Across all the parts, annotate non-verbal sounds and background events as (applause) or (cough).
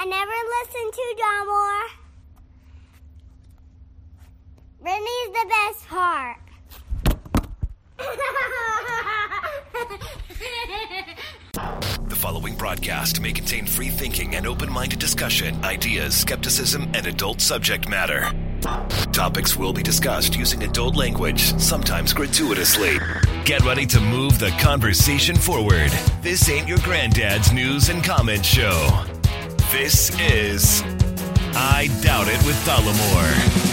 I never listened to Dollamore. Brittany's the best part. The following broadcast may contain free thinking and open minded discussion, ideas, skepticism, and adult subject matter. Topics will be discussed using adult language, sometimes gratuitously. Get ready to move the conversation forward. This ain't your granddad's news and comment show. This is I Doubt It with Dollamore.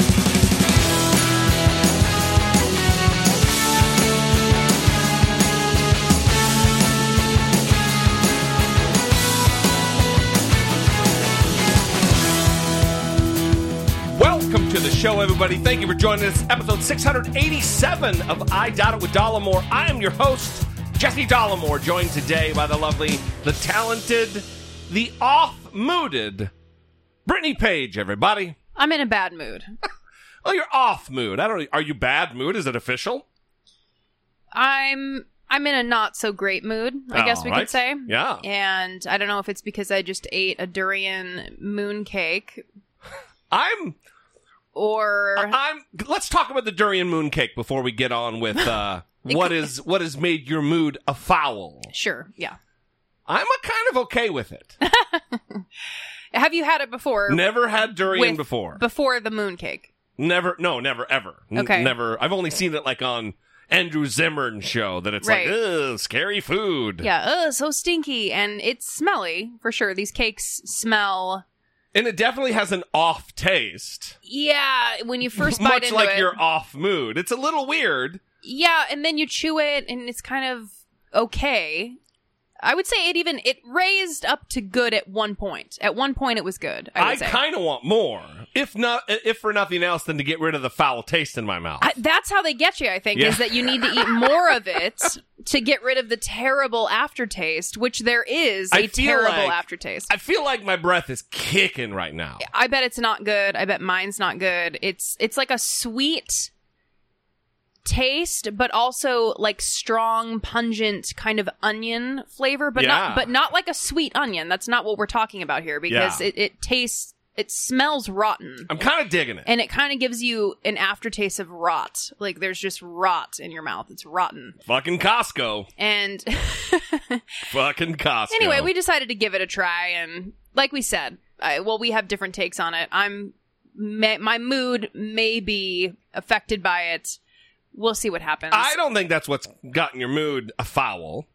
Welcome to the show, everybody. Thank you for joining us. Episode 687 of I Doubt It with Dollamore. I am your host, Jesse Dollamore, joined today by the lovely, the talented, the off-mooded Brittany Page, everybody. I'm in a bad mood. (laughs) Oh, you're off mood. I don't Are you bad mood? Is it official? I'm I'm in a not so great mood, I guess we right. could say. Yeah. And I don't know if it's because I just ate a durian moon cake (laughs) I'm or I'm let's talk about the durian moon cake before we get on with uh (laughs) what is what has made your mood a foul. sure, yeah. I'm a kind of okay with it. (laughs) Have you had it before? Never had durian with- before. Before the moon cake. Never, no, never, ever. N- Okay. never. I've only seen it like on Andrew Zimmern show that it's Right. like, ugh, scary food. Yeah, ugh, so stinky and it's smelly for sure. These cakes smell And it definitely has an off taste. yeah, when you first (laughs) bite Much into like it. your off mood. It's a little weird. Yeah, and then you chew it and it's kind of okay. I would say it even it raised up to good at one point. At one point it was good. I I, kind of want more. If not, if for nothing else than to get rid of the foul taste in my mouth. I- that's how they get you, I think, Yeah. is that you need to eat more of it (laughs) to get rid of the terrible aftertaste, which there is a terrible like- aftertaste. I feel like my breath is kicking right now. I bet it's not good. I bet mine's not good. It's it's like a sweet taste, but also like strong, pungent kind of onion flavor, but Yeah. not but not like a sweet onion. That's not what we're talking about here because Yeah. it, it tastes it smells rotten. I'm kind of digging it. and it kind of gives you an aftertaste of rot. Like there's just rot in your mouth. It's rotten. Fucking Costco. And (laughs) Fucking Costco. anyway, we decided to give it a try, and like we said, I, well, we have different takes on it. I'm may, my mood may be affected by it. We'll see what happens. I don't think that's what's gotten your mood a foul.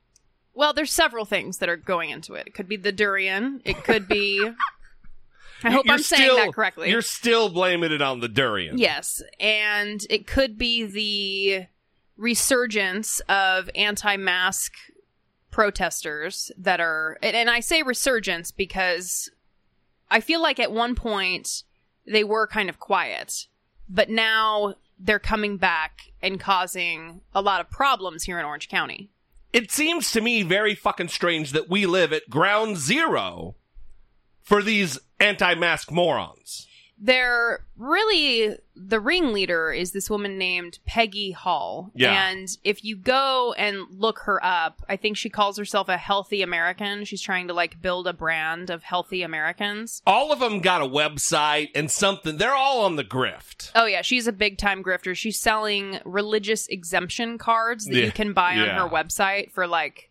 well, there's several things that are going into it. It could be the durian. It could be. I hope You're I'm saying still- that correctly. You're still blaming it on the durian. Yes, and it could be the resurgence of anti-mask protesters that are and I say resurgence because I feel like at one point they were kind of quiet, but now they're coming back and causing a lot of problems here in Orange County. It seems to me very fucking strange that we live at ground zero for these anti-mask morons. They're really the ringleader is this woman named Peggy Hall. Yeah. And if you go and look her up, I think she calls herself a healthy American. She's trying to like build a brand of healthy Americans. All of them got a website and something. They're all on the grift. Oh yeah, she's a big time grifter. She's selling religious exemption cards that Yeah. you can buy on Yeah. her website for like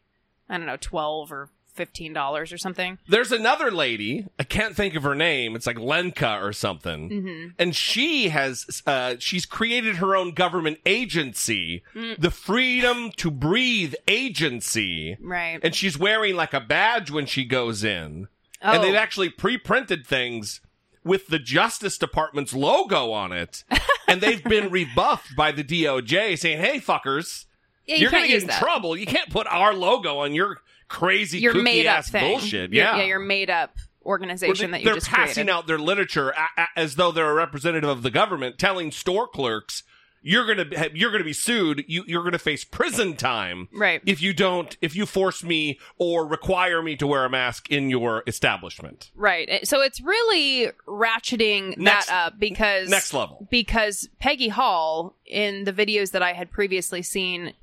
I don't know, 12 or $15 or something. There's another lady. I can't think of her name. It's like Lenka or something. Mm-hmm. And she has, uh, she's created her own government agency, Mm. the Freedom to Breathe Agency. Right. And she's wearing like a badge when she goes in. oh. And they've actually pre-printed things with the Justice Department's logo on it. (laughs) and they've been rebuffed by the DOJ saying, hey, fuckers, yeah, you you're going to get in that. trouble. You can't put our logo on your crazy your made up ass thing. bullshit. Your- yeah, yeah, your made up organization they, that you just passing created. out their literature a, a, as though they're a representative of the government, telling store clerks. You're gonna be- you're gonna be sued. You you're gonna face prison time, Right. If you don't, if you force me or require me to wear a mask in your establishment. Right. So it's really ratcheting Next- that up because next level. Because Peggy Hall in the videos that I had previously seen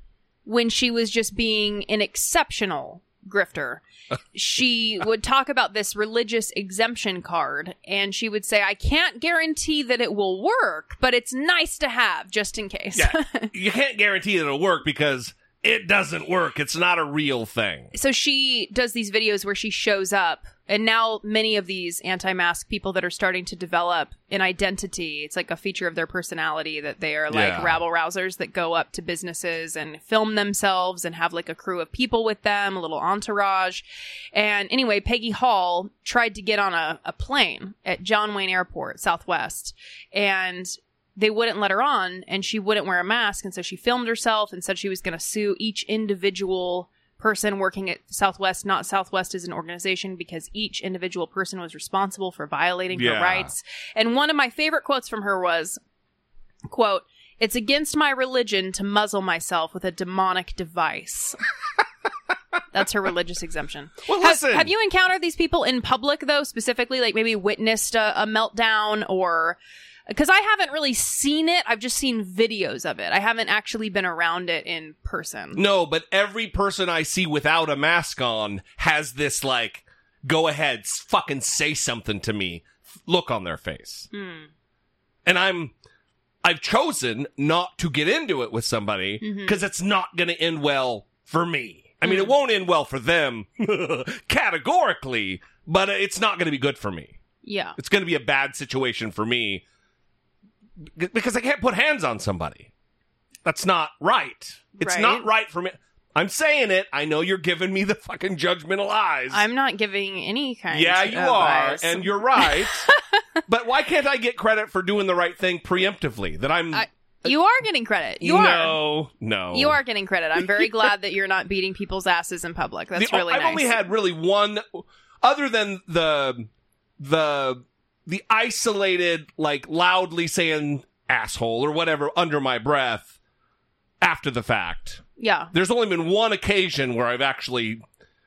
when she was just being an exceptional grifter, she would talk about this religious exemption card and she would say I can't guarantee that it will work, but it's nice to have just in case. Yeah, (laughs) you can't guarantee that it'll work because it doesn't work. It's not a real thing. so she does these videos where she shows up and now many of these anti-mask people that are starting to develop an identity it's like a feature of their personality that they are like Yeah. rabble rousers that go up to businesses and film themselves and have like a crew of people with them a little entourage and anyway peggy hall tried to get on a, a plane at john wayne airport southwest and they wouldn't let her on and she wouldn't wear a mask and so she filmed herself and said she was going to sue each individual person working at southwest not southwest as an organization because each individual person was responsible for violating Yeah. her rights and one of my favorite quotes from her was quote it's against my religion to muzzle myself with a demonic device (laughs) that's her religious exemption Well, have, listen. have you encountered these people in public though specifically like maybe witnessed a, a meltdown or because i haven't really seen it. I've just seen videos of it. I haven't actually been around it in person. No, but every person I see without a mask on has this like, go ahead, fucking say something to me look on their face. Hmm. And I'm, I've chosen not to get into it with somebody mm-hmm. because it's not going to end well for me. I mean, it hmm. won't end well for them (laughs) categorically, but it's not going to be good for me. yeah. It's going to be a bad situation for me because I can't put hands on somebody. That's not right. It's Right. not right for me. I'm saying it. I know you're giving me the fucking judgmental eyes. i'm not giving any kind yeah, of you are, advice. and you're right. (laughs) but why can't I get credit for doing the right thing preemptively? That I'm I- you are getting credit you are no, no. you are getting credit i'm very (laughs) glad that you're not beating people's asses in public that's The- really I've nice only had really one, other than the the the isolated, like loudly saying asshole or whatever under my breath after the fact. yeah There's only been one occasion where I've actually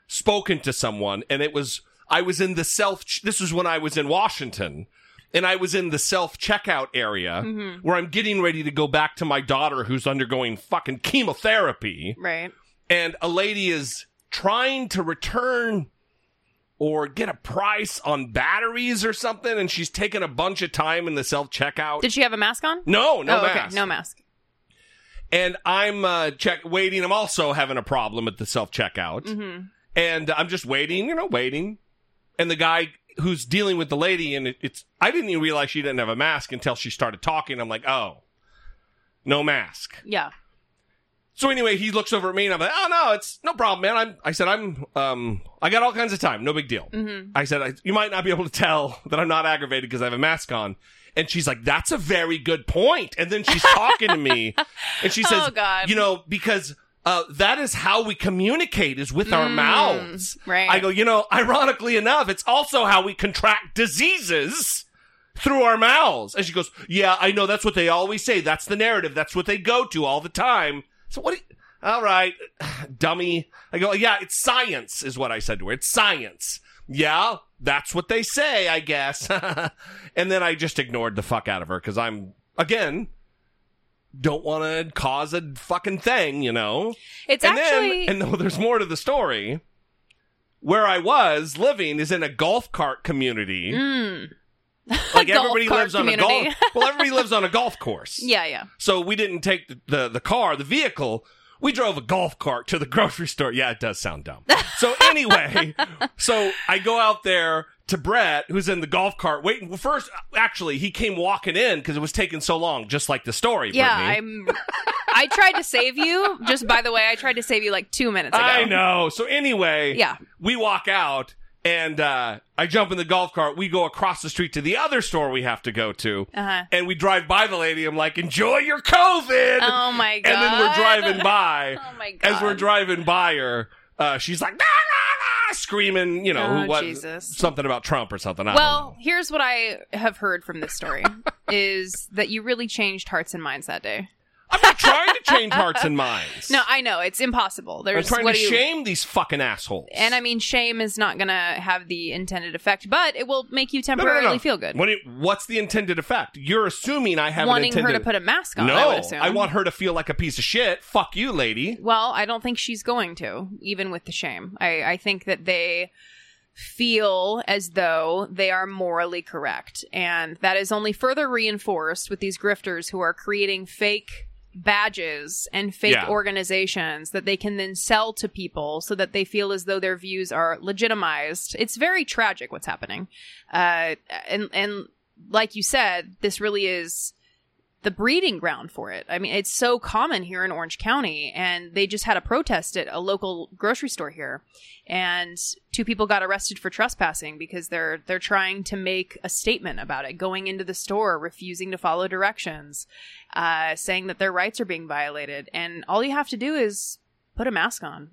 spoken to someone, and it was I was in the self. This was when I was in Washington. And I was in the self checkout area mm-hmm. where I'm getting ready to go back to my daughter who's undergoing fucking chemotherapy right and a lady is trying to return or get a price on batteries or something, and she's taking a bunch of time in the self checkout. did she have a mask on no, no oh okay mask. no mask And I'm uh, check waiting. I'm also having a problem at the self checkout, Mm-hmm. and I'm just waiting, you know, waiting. And the guy who's dealing with the lady, and it, it's I didn't even realize she didn't have a mask until she started talking. I'm like, oh, no mask. yeah So anyway, he looks over at me and I'm like, "Oh no, it's no problem, man." I'm, I said, "I'm, um, I got all kinds of time, no big deal." Mm-hmm. I said, I, "You might not be able to tell that I'm not aggravated because I have a mask on." And she's like, "That's a very good point." And then she's talking to me, (laughs) and she says, Oh, God. "You know, because." Uh, that is how we communicate is with our mouths. Mm, right. I go, you know, ironically enough, it's also how we contract diseases through our mouths. And she goes, Yeah, I know. That's what they always say. That's the narrative. That's what they go to all the time. So what? You, all right, dummy. I go, Yeah, it's science, is what I said to her. It's science. Yeah, that's what they say, I guess. (laughs) and then I just ignored the fuck out of her because I'm, again, don't want to cause a fucking thing, you know? it's and actually then, and no, there's more to the story. Where I was living is in a golf cart community. Mm. (laughs) Like everybody lives on a community. golf. (laughs) Well, everybody lives on a golf course. yeah yeah So we didn't take the, the the car, the vehicle. We drove a golf cart to the (laughs) grocery store. Yeah, it does sound dumb. So anyway, so I go out there to Brett, who's in the golf cart waiting. Well, first, actually, he came walking in because it was taking so long, just like the story. Yeah, Brittany. I'm. I tried to save you. Just by the way, I tried to save you like two minutes ago. I know. So anyway, Yeah. we walk out and uh, I jump in the golf cart. We go across the street to the other store we have to go to, Uh-huh. and we drive by the lady. I'm like, "Enjoy your COVID." Oh my god! And then we're driving by. (laughs) Oh my god! As we're driving by her, uh, she's like "Ah, ah, ah," screaming, you know, Oh, who- what, Jesus. something about Trump or something. I Well, here's what I have heard from this story (laughs) is that you really changed hearts and minds that day. I'm not trying to change hearts and minds. No, I know it's impossible. I'm There's trying what to do you- shame these fucking assholes. And I mean, shame is not going to have the intended effect, but it will make you No, no, no, temporarily no. feel good. What's the intended effect? You're assuming I have Wanting an intended... her to put a mask on, No, I would assume. want her to feel like a piece of shit. Fuck you, lady. Well, I don't think she's going to, even with the shame. I, I think that they feel as though they are morally correct. And that is only further reinforced with these grifters who are creating fake badges and fake Yeah. organizations that they can then sell to people so that they feel as though their views are legitimized. It's very tragic what's happening. Uh, and, and like you said, this really is the breeding ground for it. I mean, it's so common here in Orange County, and they just had a protest at a local grocery store here, and two people got arrested for trespassing because they're they're trying to make a statement about it, going into the store, refusing to follow directions, uh, saying that their rights are being violated, and all you have to do is put a mask on.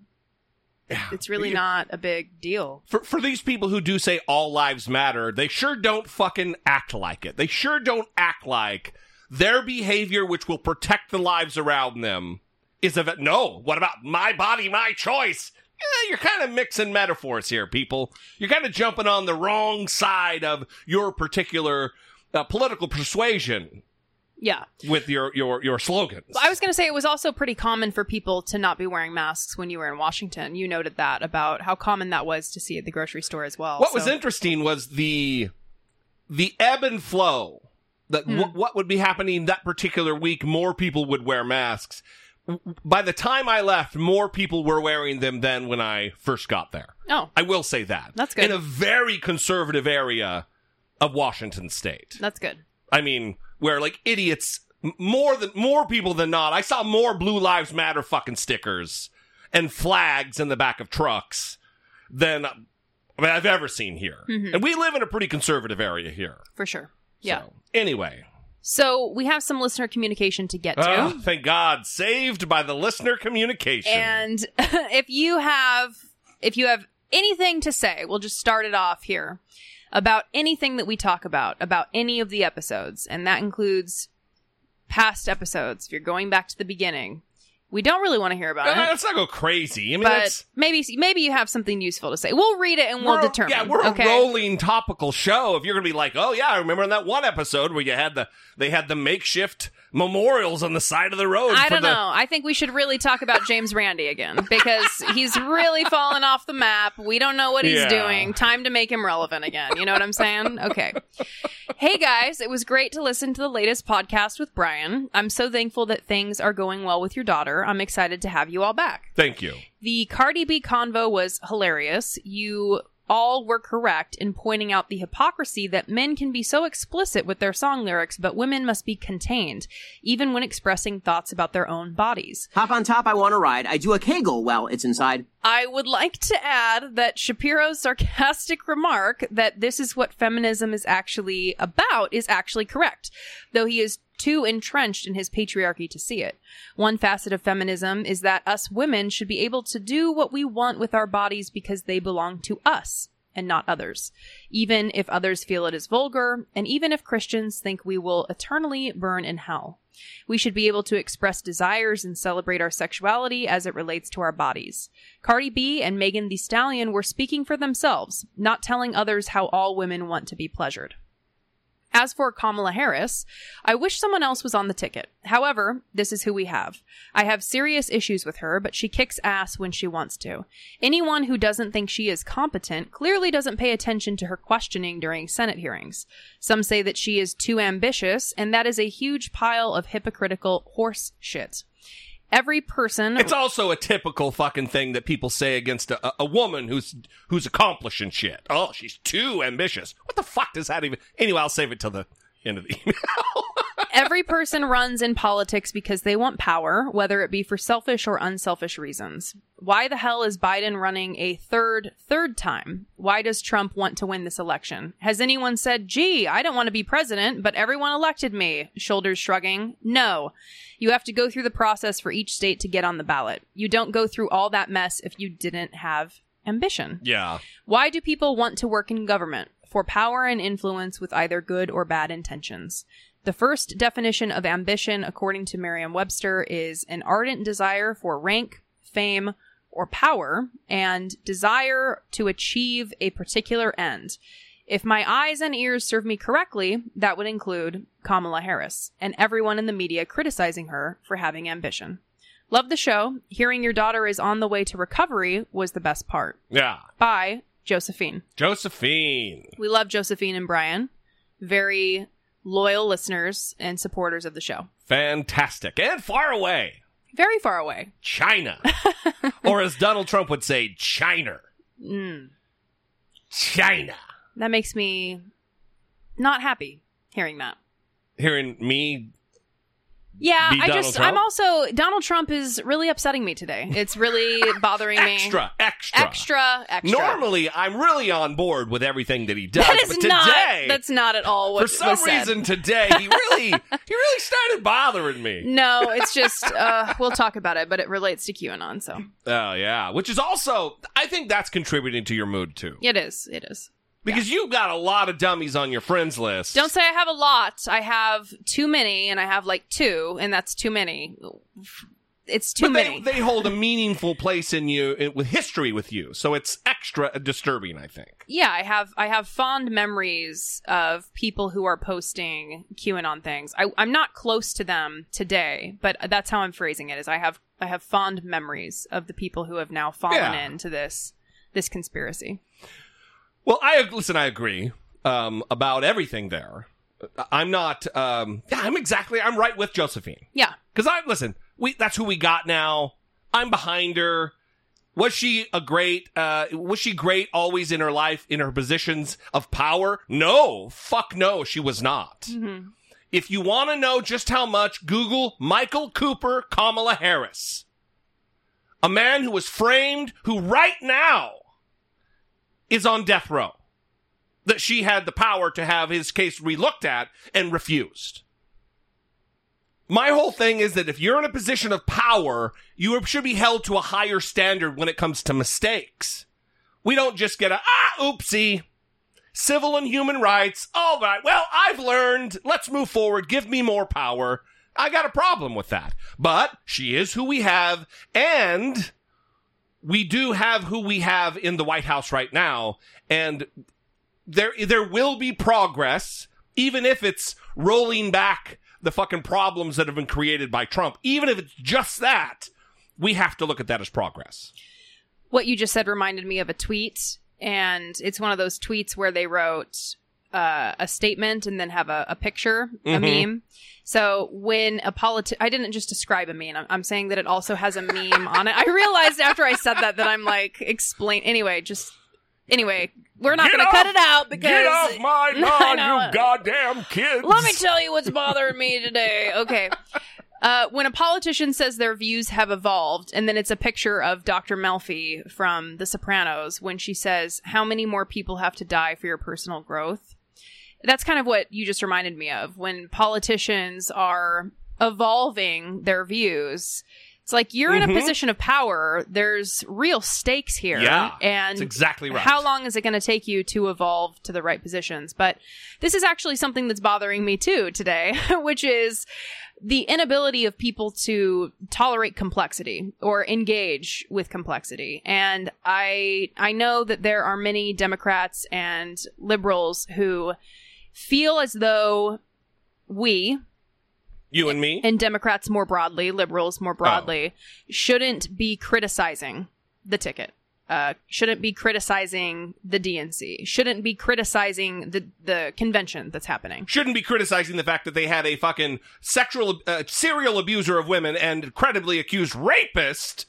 It's really not a big deal. for for these people who do say all lives matter, they sure don't fucking act like it. They sure don't act like their behavior, which will protect the lives around them, is of. No, what about my body, my choice? Yeah, you're kind of mixing metaphors here, people. You're kind of jumping on the wrong side of your particular uh, political persuasion Yeah. with your your your slogans. I was going to say it was also pretty common for people to not be wearing masks when you were in Washington. You noted that about how common that was to see at the grocery store as well. What was interesting was the the ebb and flow. That hmm. wh- what would be happening that particular week? More people would wear masks. By the time I left, more people were wearing them than when I first got there. Oh, I will say that. That's good. In a very conservative area of Washington State. that's good. I mean, where like idiots, more than more people than not. I saw more Blue Lives Matter fucking stickers and flags in the back of trucks than I mean, I've ever seen here. Mm-hmm. And we live in a pretty conservative area here. For sure. Yeah. So, anyway, So we have some listener communication to get to. Ah, thank God, saved by the listener communication. And (laughs) if you have if you have anything to say, we'll just start it off here about anything that we talk about, about any of the episodes, and that includes past episodes. If you're going back to the beginning, we don't really want to hear about it. let's not go crazy. I mean, But maybe maybe you have something useful to say. We'll read it and we'll determine. Yeah, we're okay? a rolling topical show. If you're going to be like, oh yeah, I remember in that one episode where you had the they had the makeshift memorials on the side of the road. I for don't the, know. I think we should really talk about James Randi again because he's really fallen off the map. We don't know what he's Yeah. doing. Time to make him relevant again. You know what I'm saying? Okay. Hey guys, it was great to listen to the latest podcast with Brian. I'm so thankful that things are going well with your daughter. I'm excited to have you all back. Thank you. The Cardi B convo was hilarious. You all were correct in pointing out the hypocrisy that men can be so explicit with their song lyrics, but women must be contained, even when expressing thoughts about their own bodies. Hop on top, I want to ride. I do a kegel while it's inside. I would like to add that Shapiro's sarcastic remark that this is what feminism is actually about is actually correct, though he is too entrenched in his patriarchy to see it. One facet of feminism is that us women should be able to do what we want with our bodies because they belong to us and not others, even if others feel it is vulgar, and even if Christians think we will eternally burn in hell. We should be able to express desires and celebrate our sexuality as it relates to our bodies. Cardi B and Megan Thee Stallion were speaking for themselves, not telling others how all women want to be pleasured. As for Kamala Harris, I wish someone else was on the ticket. However, this is who we have. I have serious issues with her, but she kicks ass when she wants to. Anyone who doesn't think she is competent clearly doesn't pay attention to her questioning during Senate hearings. Some say that she is too ambitious, and that is a huge pile of hypocritical horse shit. Every person It's also a typical fucking thing that people say against a, a woman who's who's accomplishing shit. Oh, she's too ambitious. What the fuck does that even? Anyway, I'll save it till the end of the (laughs) email. Every person runs in politics because they want power, whether it be for selfish or unselfish reasons. Why the hell is Biden running a third, third time? Why does Trump want to win this election? Has anyone said, gee, I don't want to be president, but everyone elected me? Shoulders shrugging. No. You have to go through the process for each state to get on the ballot. You don't go through all that mess if you didn't have ambition. Yeah. Why do people want to work in government? For power and influence with either good or bad intentions. The first definition of ambition, according to Merriam Webster, is an ardent desire for rank, fame, or power, and desire to achieve a particular end. If my eyes and ears serve me correctly, that would include Kamala Harris and everyone in the media criticizing her for having ambition. Love the show. Hearing your daughter is on the way to recovery was the best part. Yeah. Bye, Josephine. Josephine. We love Josephine and Brian. Very loyal listeners and supporters of the show. Fantastic. And far away. Very far away. China. (laughs) or as Donald Trump would say, China. Mm. China. That makes me not happy hearing that. Hearing me Yeah, I just Trump? I'm also Donald Trump is really upsetting me today. It's really (laughs) bothering me. extra, extra. Extra, extra. Normally, I'm really on board with everything that he does, that is but today, not that's not at all what for some reason, today he really, (laughs) he really started bothering me. No, it's just uh, we'll talk about it, but it relates to QAnon, so Oh yeah, which is also, I think that's contributing to your mood too, it is. It is. Because you've got a lot of dummies on your friends list. Don't say I have a lot. I have too many, and I have like two, and that's too many. It's too but many. they, they hold a meaningful place in you in- with history with you, so it's extra disturbing. I think. yeah, I have I have fond memories of people who are posting QAnon things. I, I'm not close to them today, but that's how I'm phrasing it. Is I have I have fond memories of the people who have now fallen Yeah. into this this conspiracy. Well, I listen. I agree um, about everything there. I'm not. Um, yeah, I'm exactly. I'm right with Josephine. Yeah, Because I listen, we that's who we got now. I'm behind her. Was she a great? Uh, was she great always in her life in her positions of power? No, fuck no, she was not. If you want to know just how much, Google Michael Cooper, Kamala Harris, a man who was framed, who right now is on death row. That she had the power to have his case relooked at and refused. My whole thing is that if you're in a position of power, you should be held to a higher standard when it comes to mistakes. We don't just get a, ah, oopsie. Civil and human rights. All right. Well, I've learned. Let's move forward. Give me more power. I got a problem with that. But she is who we have. And we do have who we have in the White House right now. And there, there will be progress, even if it's rolling back the fucking problems that have been created by Trump. Even if it's just that, we have to look at that as progress. what you just said reminded me of a tweet, and it's one of those tweets where they wrote uh, a statement and then have a, a picture, a meme. So when a politi- I didn't just describe a meme. I'm, I'm saying that it also has a meme on it. I realized after I said that that I'm like explain. Anyway, just anyway, we're not going to cut it out because Get off my (laughs) lawn, you goddamn kids! Let me tell you what's bothering me today. Okay. Uh, when a politician says their views have evolved, and then it's a picture of Dr. Melfi from The Sopranos when she says, How many more people have to die for your personal growth? That's kind of what you just reminded me of. When politicians are evolving their views, it's like you're in a position of power. There's real stakes here. Mm-hmm. Yeah, And that's exactly right. how long is it going to take you to evolve to the right positions? But this is actually something that's bothering me too today, (laughs) which is the inability of people to tolerate complexity or engage with complexity. And I I know that there are many Democrats and liberals who feel as though we You and me? and Democrats more broadly, liberals more broadly, shouldn't be criticizing the ticket. Uh, shouldn't be criticizing the DNC. Shouldn't be criticizing the the convention that's happening. Shouldn't be criticizing the fact that they had a fucking sexual, uh, serial abuser of women and credibly accused rapist,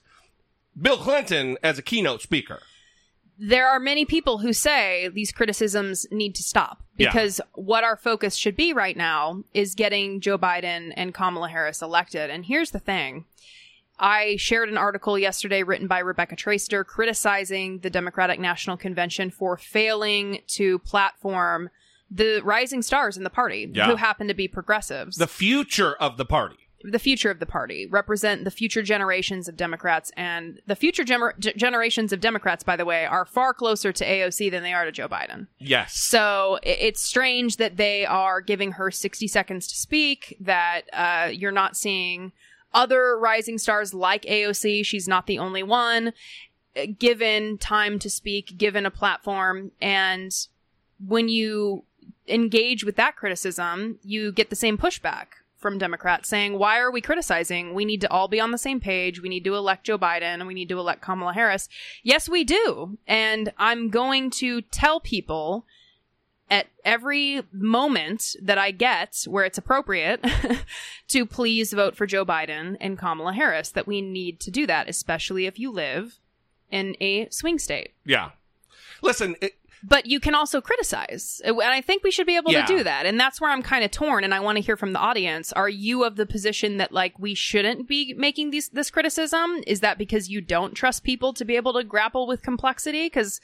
Bill Clinton, as a keynote speaker. There are many people who say these criticisms need to stop Yeah. because what our focus should be right now is getting Joe Biden and Kamala Harris elected. And here's the thing. I shared an article yesterday written by Rebecca Traister criticizing the Democratic National Convention for failing to platform the rising stars in the party Yeah. who happen to be progressives The future of the party. The future of the party, represent the future generations of Democrats. And the future gener- g- generations of Democrats, by the way, are far closer to AOC than they are to Joe Biden. Yes. So it's strange that they are giving her 60 seconds to speak, that uh, you're not seeing other rising stars like AOC. She's not the only one. uh, Given time to speak, given a platform. And when you engage with that criticism, you get the same pushback from Democrats saying, why are we criticizing? We need to all be on the same page. We need to elect Joe Biden and we need to elect Kamala Harris. Yes, we do. And I'm going to tell people at every moment that I get where it's appropriate (laughs) to please vote for Joe Biden and Kamala Harris, that we need to do that, especially if you live in a swing state. yeah. Listen, it, But you can also criticize. And I think we should be able Yeah. to do that. And that's where I'm kind of torn and I want to hear from the audience. Are you of the position that like we shouldn't be making these this criticism? Is that because you don't trust people to be able to grapple with complexity? Cuz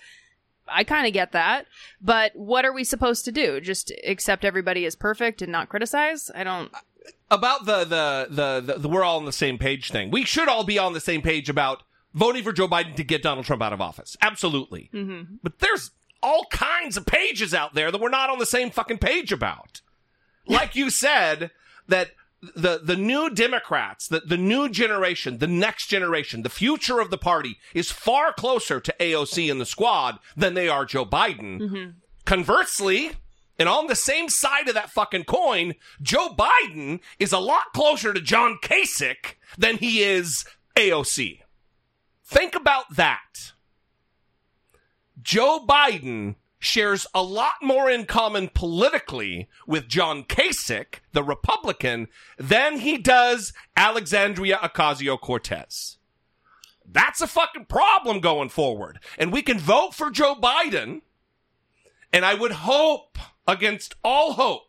I kind of get that. But what are we supposed to do? Just accept everybody is perfect and not criticize? I don't about the the, the the the we're all on the same page thing. We should all be on the same page about voting for Joe Biden to get Donald Trump out of office. Absolutely. Mm-hmm. But there's all kinds of pages out there that we're not on the same fucking page about. Like you said, that the the new Democrats, the, the new generation, the next generation, the future of the party is far closer to AOC and the squad than they are Joe Biden. Mm-hmm. Conversely, and on the same side of that fucking coin, Joe Biden is a lot closer to John Kasich than he is AOC. Think about that. Joe Biden shares a lot more in common politically with John Kasich, the Republican, than he does Alexandria Ocasio Cortez. That's a fucking problem going forward. And we can vote for Joe Biden. And I would hope, against all hope,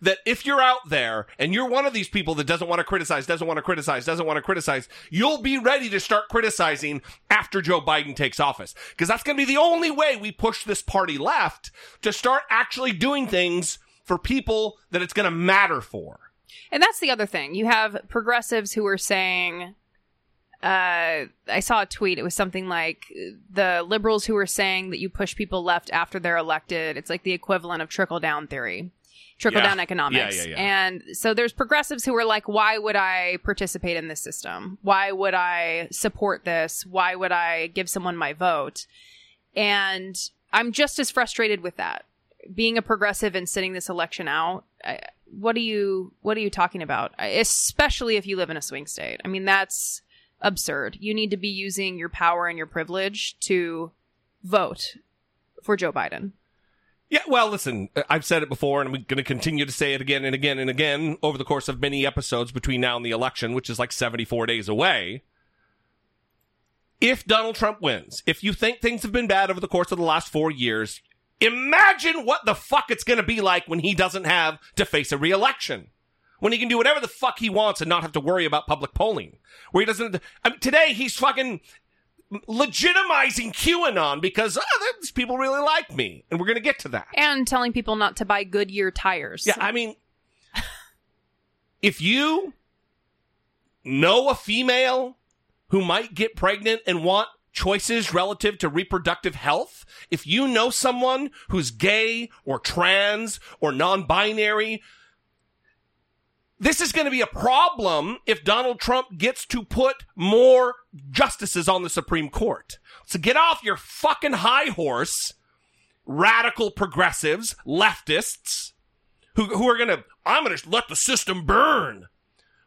that if you're out there and you're one of these people that doesn't want to criticize, doesn't want to criticize, doesn't want to criticize, you'll be ready to start criticizing after Joe Biden takes office. Because that's going to be the only way we push this party left to start actually doing things for people that it's going to matter for. And that's the other thing. You have progressives who are saying, uh, I saw a tweet. It was something like the liberals who are saying that you push people left after they're elected. It's like the equivalent of trickle down theory, trickle down Yeah. economics. Yeah, yeah. And so there's progressives who are like, why would I participate in this system? Why would I support this? Why would I give someone my vote? And I'm just as frustrated with that. Being a progressive and sitting this election out, I, what are you what are you talking about? Especially if you live in a swing state. I mean, that's absurd. You need to be using your power and your privilege to vote for Joe Biden. Yeah, well, listen, uh, I've said it before, and I'm going to continue to say it again and again and again over the course of many episodes between now and the election, which is like 74 days away. If Donald Trump wins, if you think things have been bad over the course of the last four years, imagine what the fuck it's going to be like when he doesn't have to face a reelection. When he can do whatever the fuck he wants and not have to worry about public polling. Where he doesn't. I mean, today, he's fucking legitimizing QAnon because oh, these people really like me. And we're going to get to that. And telling people not to buy Goodyear tires. Yeah, I mean, if you know a female who might get pregnant and want choices relative to reproductive health, if you know someone who's gay or trans or non binary, this is going to be a problem if Donald Trump gets to put more justices on the Supreme Court. So get off your fucking high horse, radical progressives, leftists, who, who are going to, I'm going to let the system burn.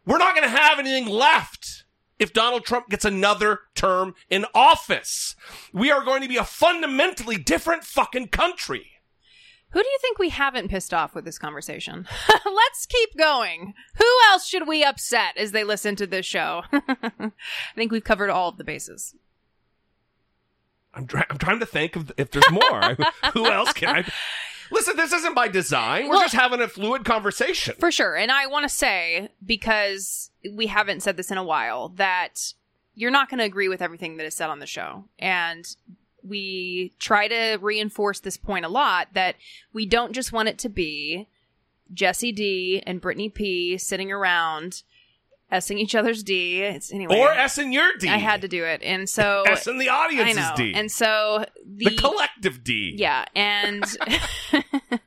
We're not going to have anything left if Donald Trump gets another term in office. We are going to be a fundamentally different fucking country. Who do you think we haven't pissed off with this conversation? (laughs) Let's keep going. Who else should we upset as they listen to this show? (laughs) I think we've covered all of the bases. I'm, I'm trying to think of if there's more. (laughs) Who else can I? Listen, this isn't by design. We're Well- just having a fluid conversation. For sure. And I want to say, because we haven't said this in a while, that you're not going to agree with everything that is said on the show. And we try to reinforce this point a lot that we don't just want it to be Jesse D and Brittany P sitting around S-ing each other's D. It's anyway. or S in your D. I had to do it. And so (laughs) S in the audience's. D. And so the, the collective D. yeah, and (laughs) (laughs)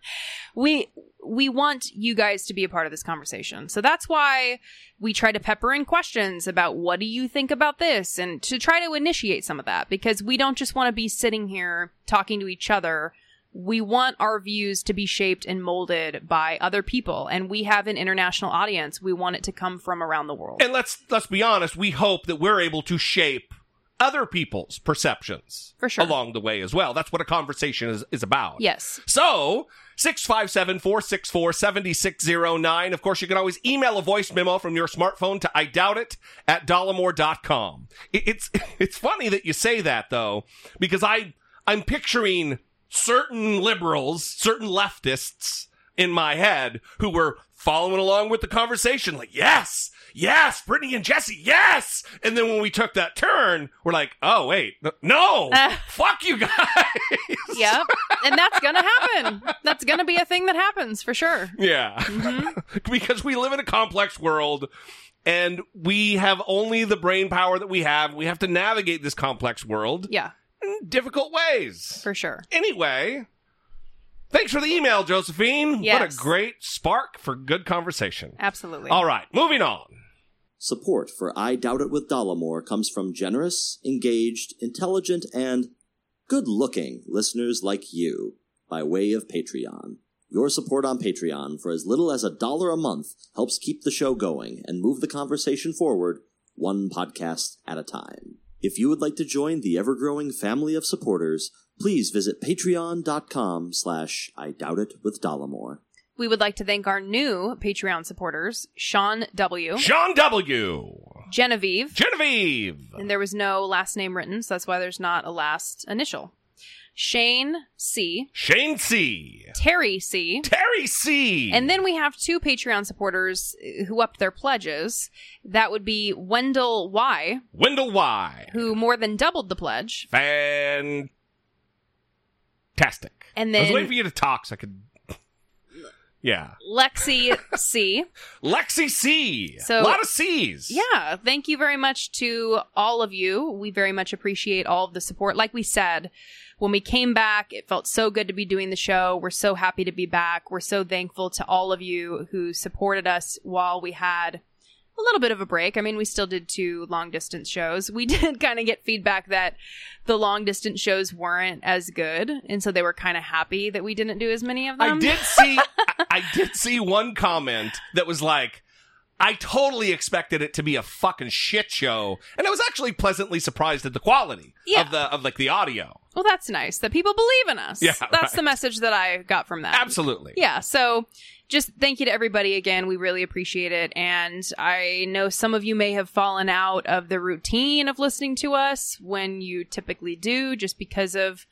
we we want you guys to be a part of this conversation. So that's why we try to pepper in questions about what do you think about this and to try to initiate some of that because we don't just want to be sitting here talking to each other. We want our views to be shaped and molded by other people and we have an international audience. We want it to come from around the world. And let's let's be honest, we hope that we're able to shape other people's perceptions For sure. along the way as well. That's what a conversation is, is about. yes. So, 657-464-7609. Of course, you can always email a voice memo from your smartphone to I doubt it at dollamore.com. It, it's (laughs) it's funny that you say that though, because I I'm picturing certain liberals, certain leftists in my head who were following along with the conversation, like, yes, yes, Brittany and Jesse, yes. And then when we took that turn, we're like, oh, wait, no, Uh. fuck you guys. (laughs) Yep. and that's going (laughs) to happen. That's going to be a thing that happens for sure. Yeah. Mm-hmm. (laughs) because we live in a complex world and we have only the brain power that we have. We have to navigate this complex world Yeah, in difficult ways. for sure. Anyway, thanks for the email, Josephine. Yes. What a great spark for good conversation. Absolutely. All right, moving on. Support for I Doubt It with Dollamore comes from generous, engaged, intelligent, and good looking listeners like you by way of Patreon. Your support on Patreon for as little as a dollar a month helps keep the show going and move the conversation forward one podcast at a time. If you would like to join the ever-growing family of supporters, please visit patreon.com slash I Doubt It with Dollamore. We would like to thank our new Patreon supporters, Sean W., Sean W. Genevieve, Genevieve. and there was no last name written, so that's why there's not a last initial. Shane C., Shane C. Terry C., Terry C. and then we have two Patreon supporters uh, who upped their pledges. That would be Wendell Y., Wendell Y. who more than doubled the pledge. Fantastic. And then I was waiting for you to talk so I could. Yeah. Lexi (laughs) C. Lexi C. So- a lot of C's. Yeah, thank you very much to all of you. We very much appreciate all of the support. Like we said, when we came back, it felt so good to be doing the show. We're so happy to be back. We're so thankful to all of you who supported us while we had a little bit of a break. I mean, we still did two long distance shows. We (laughs) did kind of get feedback that the long distance shows weren't as good, and so they were kind of happy that we didn't do as many of them. I did (laughs) see. I, I did see one comment that was like. I totally expected it to be a fucking shit show, and I was actually pleasantly surprised at the quality Yeah. of the of like the audio. Well, that's nice that people believe in us. Yeah, that's right. the message that I got from that. Absolutely. Yeah. So just thank you to everybody again. We really appreciate it. And I know some of you may have fallen out of the routine of listening to us when you typically do, just because of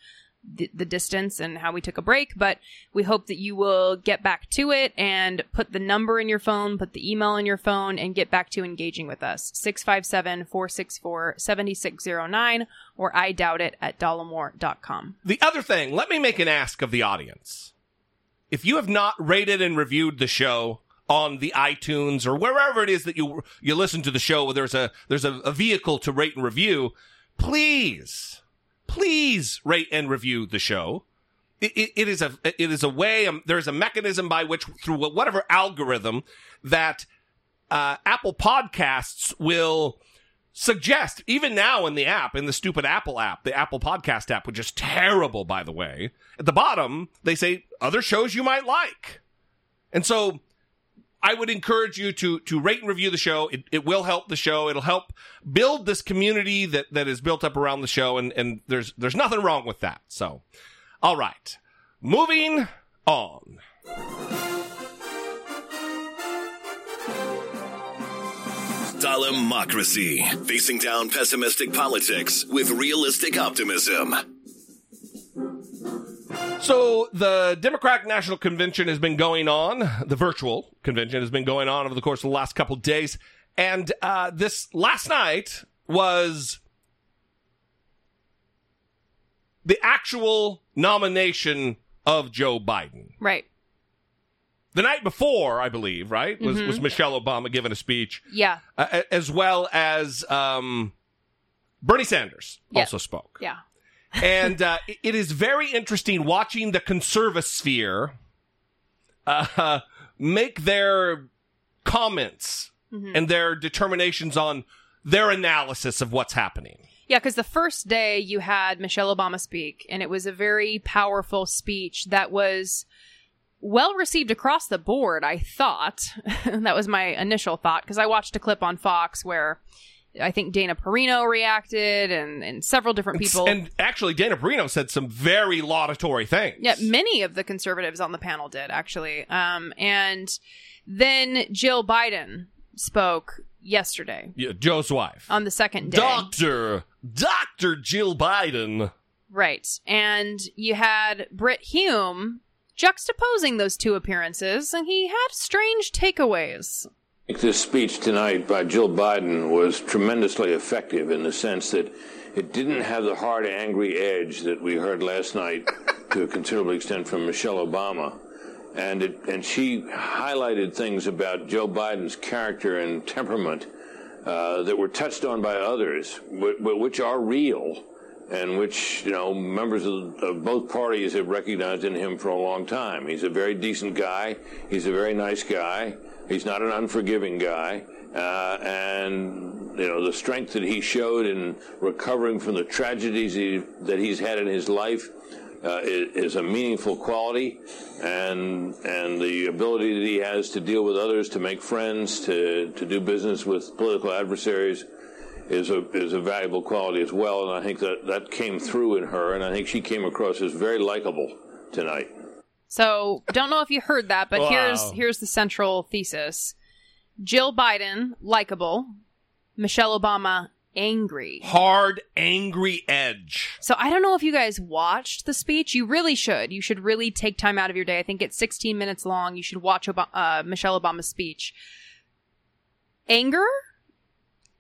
the, the distance and how we took a break. But we hope that you will get back to it and put the number in your phone, put the email in your phone, and get back to engaging with us. 657 464 7609 or I doubt it at dollamore.com. The other thing, let me make an ask of the audience. If you have not rated and reviewed the show on the iTunes or wherever it is that you you listen to the show, where there's a there's a, a vehicle to rate and review, please, please rate and review the show. It, it, it is a it is a way. Um, there's a mechanism by which through whatever algorithm that uh, Apple Podcasts will suggest even now in the app in the stupid apple app the apple podcast app which is terrible by the way at the bottom they say other shows you might like. And so i would encourage you to to rate and review the show. It, it will help the show. It'll help build this community that that is built up around the show and and there's there's nothing wrong with that. So all right. Moving on Democracy, facing down pessimistic politics with realistic optimism. So the Democratic National Convention has been going on. The virtual convention has been going on over the course of the last couple of days, and uh, this last night was the actual nomination of Joe Biden. Right. The night before, I believe, right, was, was Michelle Obama giving a speech, Yeah. uh, as well as um, Bernie Sanders Yeah. also spoke. Yeah. and uh, it- is very interesting watching the conservasphere uh, make their comments and their determinations on their analysis of what's happening. Yeah, because the first day you had Michelle Obama speak, and it was a very powerful speech that was well received across the board, I thought. (laughs) that was my initial thought, because I watched a clip on Fox where I think Dana Perino reacted and, and several different people. And actually, Dana Perino said some very laudatory things. Yeah, many of the conservatives on the panel did actually. Um, and then Jill Biden spoke yesterday Yeah, Joe's wife. on the second day. Doctor, Dr. Jill Biden. Right. And you had Brit Hume juxtaposing those two appearances, and he had strange takeaways. This speech tonight by Jill Biden was tremendously effective in the sense that it didn't have the hard, angry edge that we heard last night (laughs) to a considerable extent from Michelle Obama. And, it, and she highlighted things about Joe Biden's character and temperament uh, that were touched on by others, but, but which are real and which you know members of, of both parties have recognized in him for a long time. He's a very decent guy. He's a very nice guy. He's not an unforgiving guy. Uh, and you know the strength that he showed in recovering from the tragedies he, that he's had in his life uh, is, is a meaningful quality, and and the ability that he has to deal with others, to make friends, to to do business with political adversaries is a is a valuable quality as well, and I think that that came through in her, and I think she came across as very likable tonight. So, don't know if you heard that, but Wow. here's here's the central thesis. Jill Biden, likable. Michelle Obama, angry. Hard, angry edge. So I don't know if you guys watched the speech. You really should. You should really take time out of your day. I think it's 16 minutes long. You should watch Ob- uh, Michelle Obama's speech. Anger?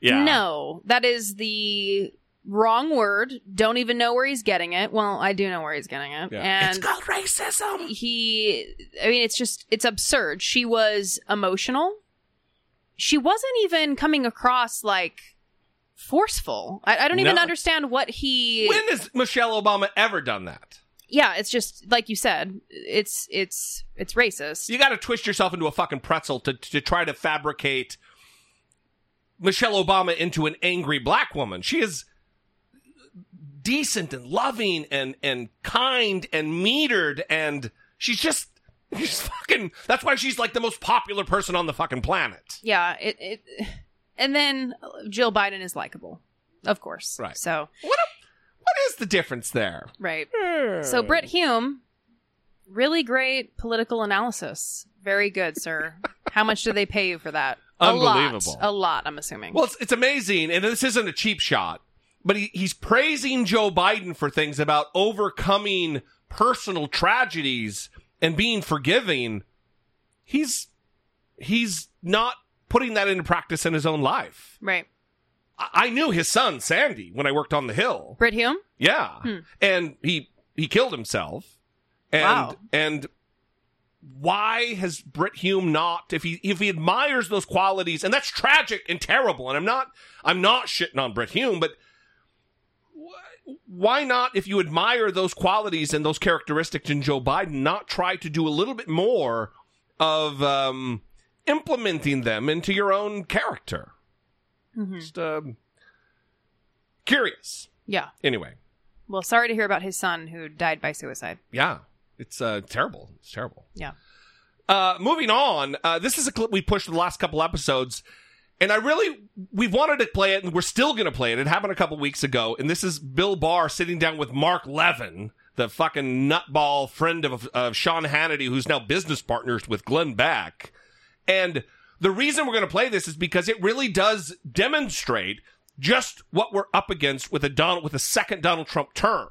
Yeah. No, that is the wrong word. Don't even know where he's getting it. Well, I do know where he's getting it. Yeah. And it's called racism. he I mean it's just it's absurd. She was emotional. She wasn't even coming across like forceful. I, I don't even No. understand what he When has Michelle Obama ever done that? Yeah, it's just like you said, it's it's it's racist. You got to twist yourself into a fucking pretzel to to try to fabricate Michelle Obama into an angry black woman. She is decent and loving and and kind and metered and she's just she's fucking that's why she's like the most popular person on the fucking planet. Yeah, it, it and then Jill Biden is likable. Of course. Right. So, What a, what is the difference there? right. Hmm. So Brit Hume, really great political analysis. Very good, sir. How much do they pay you for that? A lot. Unbelievable. A lot, I'm assuming. Well, it's, it's amazing, and this isn't a cheap shot, but he, he's praising Joe Biden for things about overcoming personal tragedies and being forgiving. He's he's not putting that into practice in his own life. right. I, I knew his son Sandy when I worked on the Hill. Brit Hume? Yeah, hmm. and he he killed himself, and Wow. and why has Brit Hume not? If he if he admires those qualities, and that's tragic and terrible, and I'm not I'm not shitting on Brit Hume, but wh- why not? If you admire those qualities and those characteristics in Joe Biden, not try to do a little bit more of um, implementing them into your own character? Just um, curious. Yeah. Anyway. Well, sorry to hear about his son who died by suicide. Yeah, it's uh, terrible. It's terrible. Yeah. Uh, moving on, uh, this is a clip we pushed the last couple episodes, and I really we've wanted to play it, and we're still going to play it. It happened a couple weeks ago, and this is Bill Barr sitting down with Mark Levin, the fucking nutball friend of, of Sean Hannity, who's now business partners with Glenn Beck, and the reason we're going to play this is because it really does demonstrate just what we're up against with a Donald with a second Donald Trump term.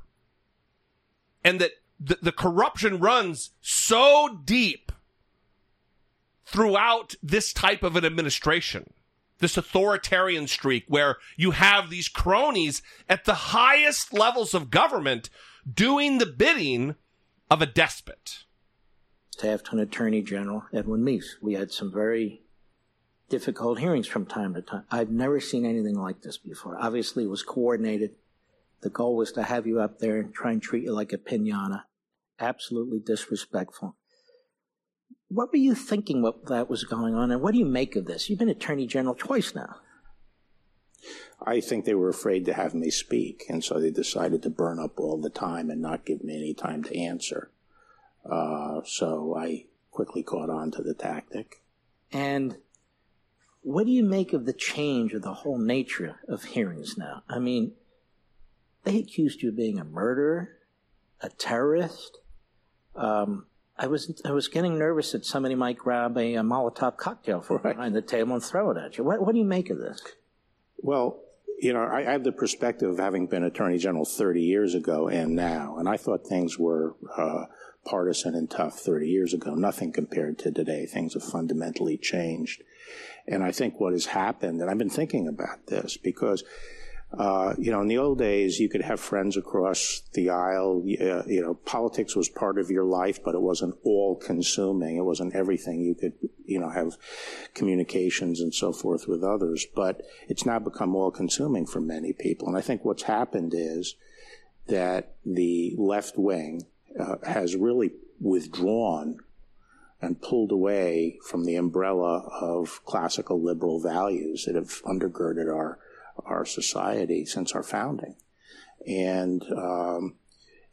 And that the, the corruption runs so deep throughout this type of an administration. This authoritarian streak where you have these cronies at the highest levels of government doing the bidding of a despot. Taft Attorney General Edwin Meese. We had some very difficult hearings from time to time. I've never seen anything like this before. Obviously, it was coordinated. The goal was to have you up there and try and treat you like a pinata. Absolutely disrespectful. What were you thinking what that was going on, and what do you make of this? You've been Attorney General twice now. I think they were afraid to have me speak, and so they decided to burn up all the time and not give me any time to answer. Uh, so I quickly caught on to the tactic. And what do you make of the change of the whole nature of hearings now? I mean, they accused you of being a murderer, a terrorist. Um, I was I was getting nervous that somebody might grab a, a Molotov cocktail from right. behind the table and throw it at you. What, what do you make of this? Well, you know, I, I, have the perspective of having been Attorney General 30 years ago and now, and I thought things were uh, partisan and tough 30 years ago. Nothing compared to today. Things have fundamentally changed. And I think what has happened, and I've been thinking about this because uh, you know, in the old days, you could have friends across the aisle. Uh, you know, politics was part of your life, but it wasn't all consuming. It wasn't everything. You could, you know, have communications and so forth with others, but it's now become all consuming for many people. And I think what's happened is that the left wing uh, has really withdrawn and pulled away from the umbrella of classical liberal values that have undergirded our our society since our founding. And, um,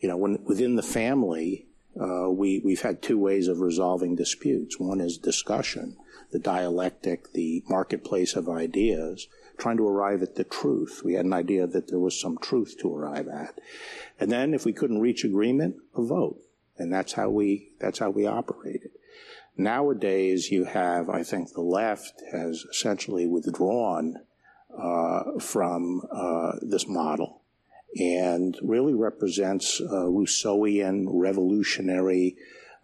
you know, when, within the family, uh, we, we've had two ways of resolving disputes. One is discussion, the dialectic, the marketplace of ideas, trying to arrive at the truth. We had an idea that there was some truth to arrive at. And then if we couldn't reach agreement, a vote. And that's how we, that's how we operated. Nowadays, you have, I think the left has essentially withdrawn uh, from uh, this model and really represents a Rousseauian revolutionary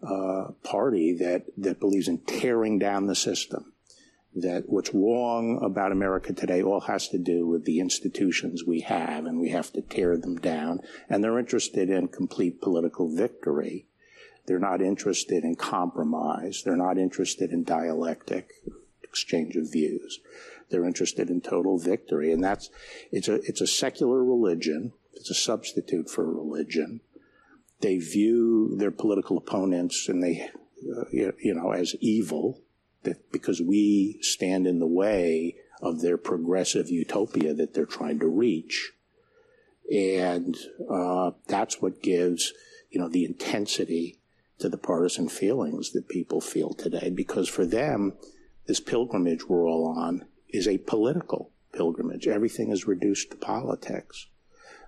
uh, party that, that believes in tearing down the system. That what's wrong about America today all has to do with the institutions we have, and we have to tear them down. And they're interested in complete political victory. They're not interested in compromise. They're not interested in dialectic exchange of views. They're interested in total victory. And that's, it's a, it's a secular religion. It's a substitute for religion. They view their political opponents and they, uh, you know, as evil that because we stand in the way of their progressive utopia that they're trying to reach. And, uh, that's what gives, you know, the intensity to the partisan feelings that people feel today because for them, this pilgrimage we're all on is a political pilgrimage. Everything is reduced to politics.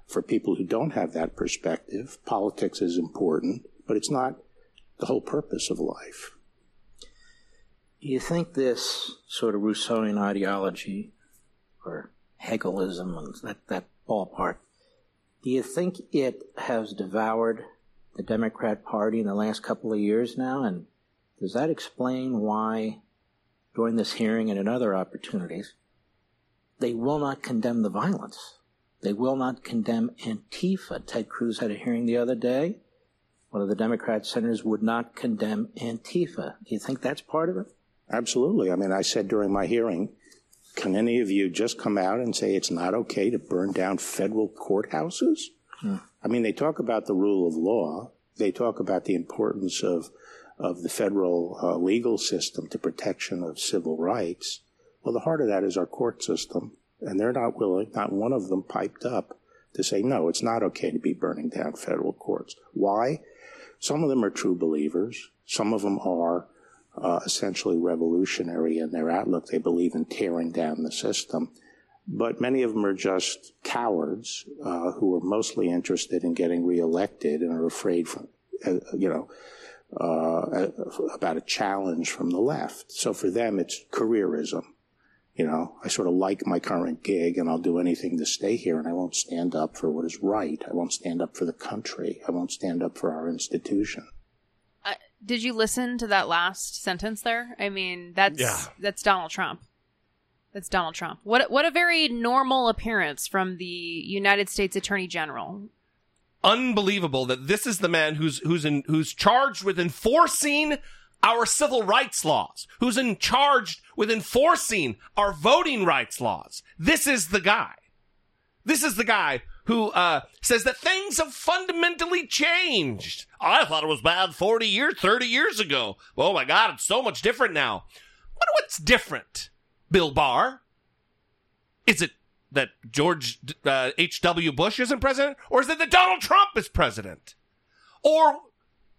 For people who don't have that perspective, politics is important, but it's not the whole purpose of life. Do you think this sort of Rousseauian ideology, or Hegelism, and that, that ballpark, do you think it has devoured the Democrat Party in the last couple of years now? And does that explain why during this hearing and in other opportunities, they will not condemn the violence. They will not condemn Antifa. Ted Cruz had a hearing the other day. One of the Democrat senators would not condemn Antifa. Do you think that's part of it? Absolutely. I mean, I said during my hearing, can any of you just come out and say it's not okay to burn down federal courthouses? Hmm. I mean, they talk about the rule of law. They talk about the importance of of the federal uh, legal system to protection of civil rights. Well, the heart of that is our court system, and they're not willing, not one of them piped up to say, no, it's not okay to be burning down federal courts. Why? Some of them are true believers. Some of them are uh, essentially revolutionary in their outlook. They believe in tearing down the system. But many of them are just cowards uh, who are mostly interested in getting reelected and are afraid from, uh, you know, uh, about a challenge from the left. So for them, it's careerism. You know, I sort of like my current gig and I'll do anything to stay here and I won't stand up for what is right. I won't stand up for the country. I won't stand up for our institution. Uh, did you listen to that last sentence there? I mean, that's Yeah. that's Donald Trump. That's Donald Trump. What what a very normal appearance from the United States Attorney General. Unbelievable that this is the man who's who's in who's charged with enforcing our civil rights laws, who's in charged with enforcing our voting rights laws. This is the guy. This is the guy who uh, says that things have fundamentally changed. I thought it was bad 40 years, 30 years ago. Oh my God, it's so much different now. What, what's different, Bill Barr? Is it that George uh, H.W. Bush isn't president? Or is it that Donald Trump is president? Or,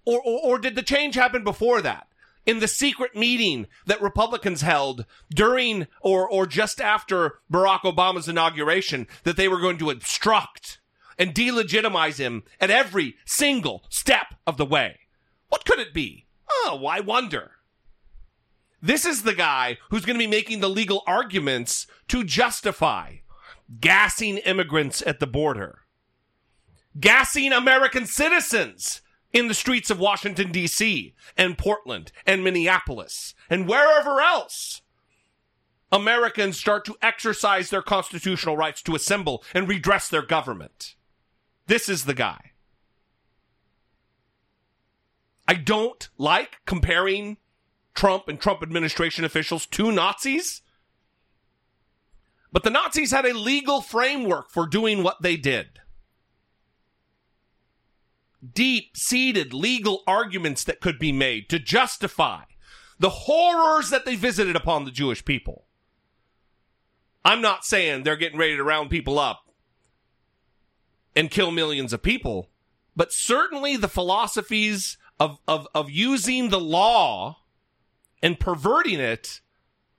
or, or, or did the change happen before that? In the secret meeting that Republicans held during or, or just after Barack Obama's inauguration, that they were going to obstruct and delegitimize him at every single step of the way. What could it be? Oh, why wonder? This is the guy who's going to be making the legal arguments to justify gassing immigrants at the border, gassing American citizens in the streets of Washington, D.C., and Portland, and Minneapolis, and wherever else. Americans start to exercise their constitutional rights to assemble and redress their government. This is the guy. I don't like comparing Trump and Trump administration officials to Nazis. But the Nazis had a legal framework for doing what they did. Deep seated legal arguments that could be made to justify the horrors that they visited upon the Jewish people. I'm not saying they're getting ready to round people up and kill millions of people, but certainly the philosophies of, of, of using the law and perverting it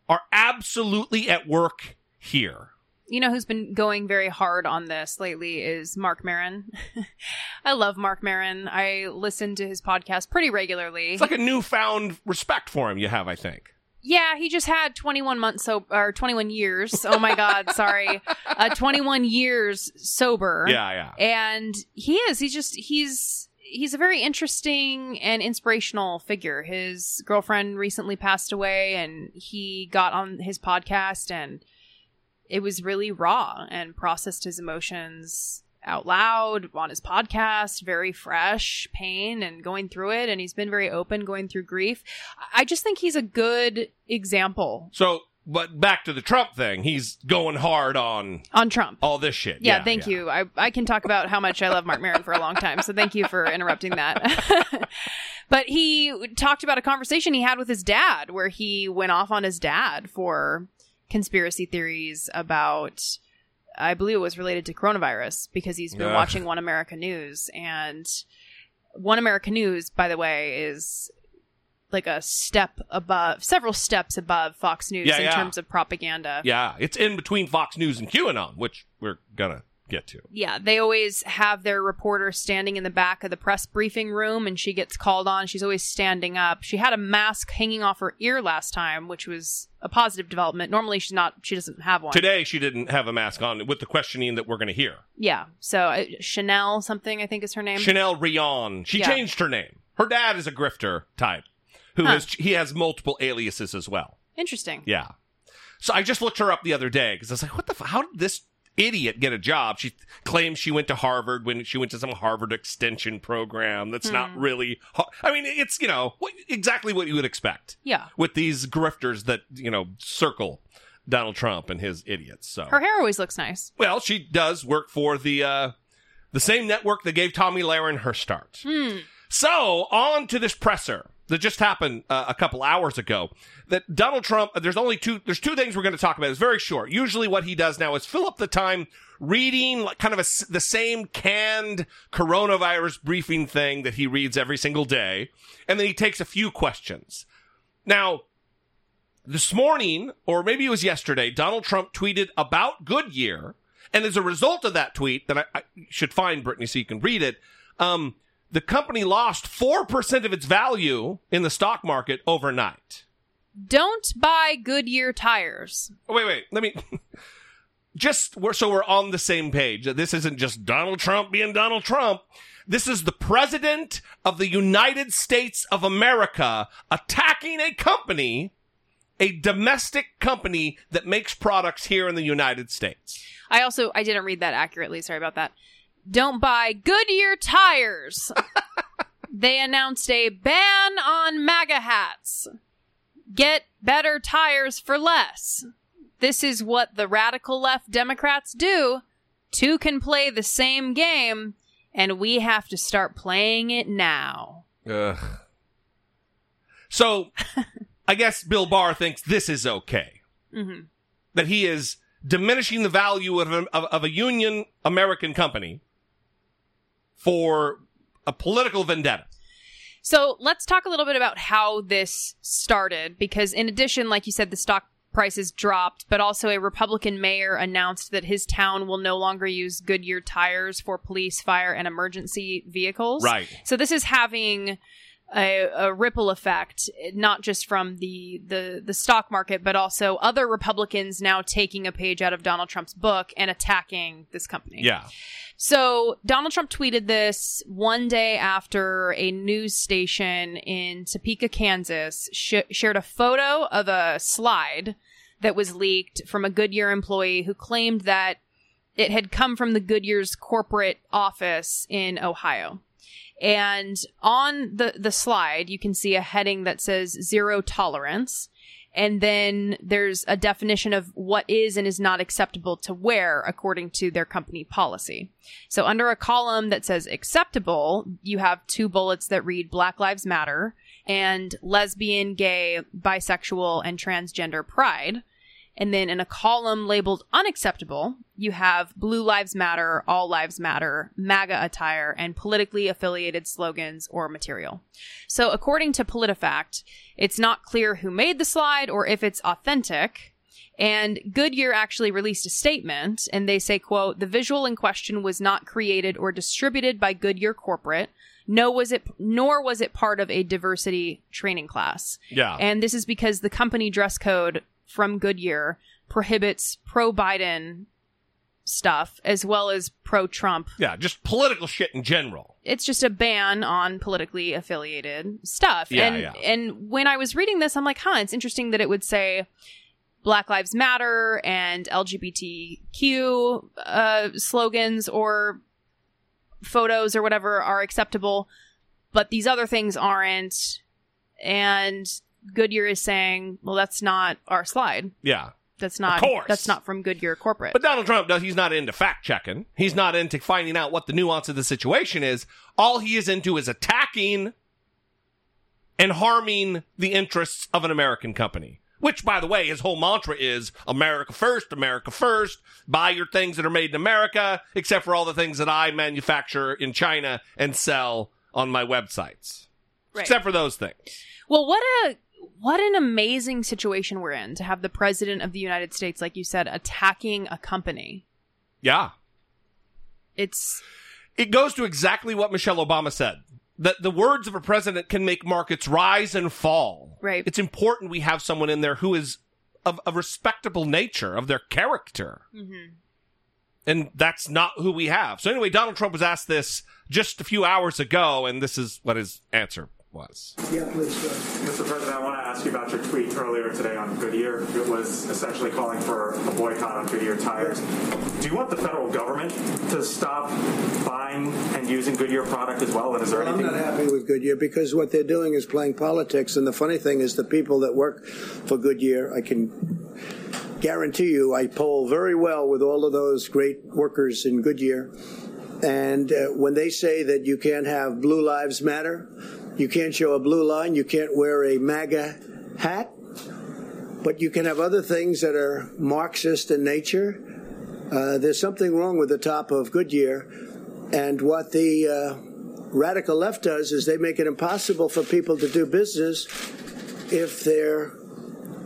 are absolutely at work here. You know who's been going very hard on this lately is Mark Maron. (laughs) I love Mark Maron. I listen to his podcast pretty regularly. It's like a newfound respect for him you have, I think. Yeah, he just had 21 months so or 21 years. Oh my god, sorry. (laughs) Uh 21 years sober. Yeah, yeah. And he is. He's just he's he's a very interesting and inspirational figure. His girlfriend recently passed away and he got on his podcast and it was really raw and processed his emotions out loud on his podcast, very fresh pain and going through it. And he's been very open going through grief. I just think he's a good example So, but back to the Trump thing, he's going hard on on Trump. all this shit. Yeah, thank you. I, I can talk about how much I love Mark Maron for a long time, so thank you for interrupting that. (laughs) but he talked about a conversation he had with his dad where he went off on his dad for conspiracy theories about I believe it was related to coronavirus because he's been watching One America News and One America News, by the way, is like a step above, several steps above Fox News Yeah, in yeah. terms of propaganda. Yeah, it's in between Fox News and QAnon, which we're gonna get to. Yeah, they always have their reporter standing in the back of the press briefing room and she gets called on. She's always standing up. She had a mask hanging off her ear last time, which was a positive development. Normally she's not she doesn't have one. Today, she didn't have a mask on with the questioning that we're gonna hear. Yeah. So uh, Chanel something I think is her name. Chanel Rion. She Yeah. changed her name. Her dad is a grifter type who Huh. has he has multiple aliases as well. Interesting. Yeah. So I just looked her up the other day because I was like, what the? F- how did this idiot get a job? She claims she went to Harvard when she went to some Harvard extension program. That's not Hmm. really. Har- I mean, it's you know what, exactly what you would expect Yeah. with these grifters that you know circle Donald Trump and his idiots. So Her hair always looks nice. well, she does work for the uh, the same network that gave Tomi Lahren her start. Hmm. So on to this presser that just happened uh, a couple hours ago. That Donald Trump. There's only two. There's two things we're going to talk about. It's very short. Usually, what he does now is fill up the time reading like kind of a the same canned coronavirus briefing thing that he reads every single day, and then he takes a few questions. Now, this morning, or maybe it was yesterday, Donald Trump tweeted about Goodyear, and as a result of that tweet, that I, I should find Brittany so you can read it, um, the company lost 4% of its value in the stock market overnight. Don't buy Goodyear tires. Oh, wait, wait. Let me. (laughs) just we're, so we're on the same page. This isn't just Donald Trump being Donald Trump. This is the president of the United States of America attacking a company, a domestic company that makes products here in the United States. I also I didn't read that accurately. Sorry about that. Don't buy Goodyear tires. (laughs) they announced a ban on MAGA hats. Get better tires for less. This is what the radical left Democrats do. Two can play the same game, and we have to start playing it now. Ugh. So, I guess Bill Barr thinks this is okay. hmm That he is diminishing the value of a, of, of a union American company for a political vendetta. So let's talk a little bit about how this started, because in addition, like you said, the stock prices dropped, but also a Republican mayor announced that his town will no longer use Goodyear tires for police, fire, and emergency vehicles. Right. So this is having a, a ripple effect, not just from the, the the stock market, but also other Republicans now taking a page out of Donald Trump's book and attacking this company. Yeah. So Donald Trump tweeted this one day after a news station in Topeka, Kansas, sh- shared a photo of a slide that was leaked from a Goodyear employee who claimed that it had come from the Goodyear's corporate office in Ohio. And on the, the slide, you can see a heading that says zero tolerance. And then there's a definition of what is and is not acceptable to wear according to their company policy. So under a column that says acceptable, you have two bullets that read Black Lives Matter and lesbian, gay, bisexual, and transgender pride. And then in a column labeled unacceptable, you have Blue Lives Matter, All Lives Matter, MAGA attire, and politically affiliated slogans or material. So according to PolitiFact, it's not clear who made the slide or if it's authentic. And Goodyear actually released a statement and they say, quote, the visual in question was not created or distributed by Goodyear corporate. No was it nor was it part of a diversity training class. Yeah. And this is because the company dress code from Goodyear prohibits pro Biden stuff as well as pro Trump. Yeah, just political shit in general. It's just a ban on politically affiliated stuff. Yeah, and yeah. and when I was reading this, I'm like, huh, it's interesting that it would say Black Lives Matter and LGBTQ uh, slogans or photos or whatever are acceptable, but these other things aren't. And Goodyear is saying, well, that's not our slide. Yeah. That's not. course. That's not from Goodyear corporate. But Donald Trump does. He's not into fact checking. He's not into finding out what the nuance of the situation is. All he is into is attacking and harming the interests of an American company. Which, by the way, his whole mantra is America first, America first. Buy your things that are made in America, except for all the things that I manufacture in China and sell on my websites. Right. Except for those things. Well, what a what an amazing situation we're in to have the president of the United States, like you said, attacking a company. Yeah. It's it goes to exactly what Michelle Obama said. That the words of a president can make markets rise and fall. Right. It's important we have someone in there who is of a respectable nature, of their character. Mhm. And that's not who we have. So anyway, Donald Trump was asked this just a few hours ago, and this is what his answer was. Yeah, please. Mr. President, I want to ask you about your tweet earlier today on Goodyear. It was essentially calling for a boycott on Goodyear tires. Do you want the federal government to stop buying and using Goodyear product as well? And is there Well, I'm not happy with Goodyear because what they're doing is playing politics. And the funny thing is, the people that work for Goodyear, I can guarantee you, I poll very well with all of those great workers in Goodyear. And uh, when they say that you can't have Blue Lives Matter, you can't show a blue line, you can't wear a MAGA hat, but you can have other things that are Marxist in nature. Uh, there's something wrong with the top of Goodyear. And what the uh, radical left does is they make it impossible for people to do business if they're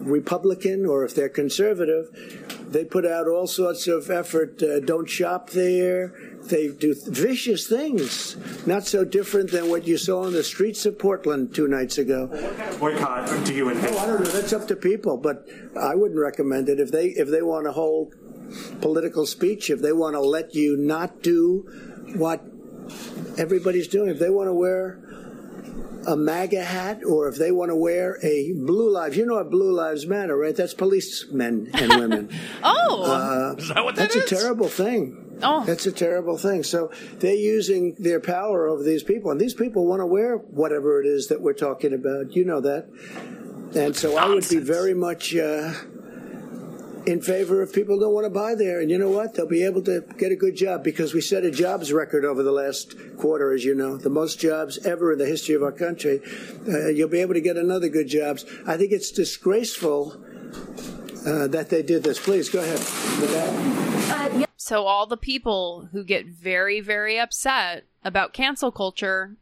Republican or if they're conservative They put out all sorts of effort. Uh, don't shop there. They do vicious things, not so different than what you saw on the streets of Portland two nights ago. Boycott, do you envision? Oh, I don't know. That's up to people, but I wouldn't recommend it if they if they want to hold political speech, if they want to let you not do what everybody's doing, if they want to wear a MAGA hat or if they want to wear a Blue Lives, you know what Blue Lives Matter, right? That's policemen and women. (laughs) oh, Uh, Is that what that that's is? a terrible thing. Oh. That's a terrible thing. So they're using their power over these people, and these people want to wear whatever it is that we're talking about. You know that. And so I would be very much uh, in favor of people don't want to buy there. And you know what? They'll be able to get a good job because we set a jobs record over the last quarter, as you know, the most jobs ever in the history of our country. Uh, you'll be able to get another good jobs. I think it's disgraceful uh, that they did this. Please go ahead with that. So all the people who get very, very upset about cancel culture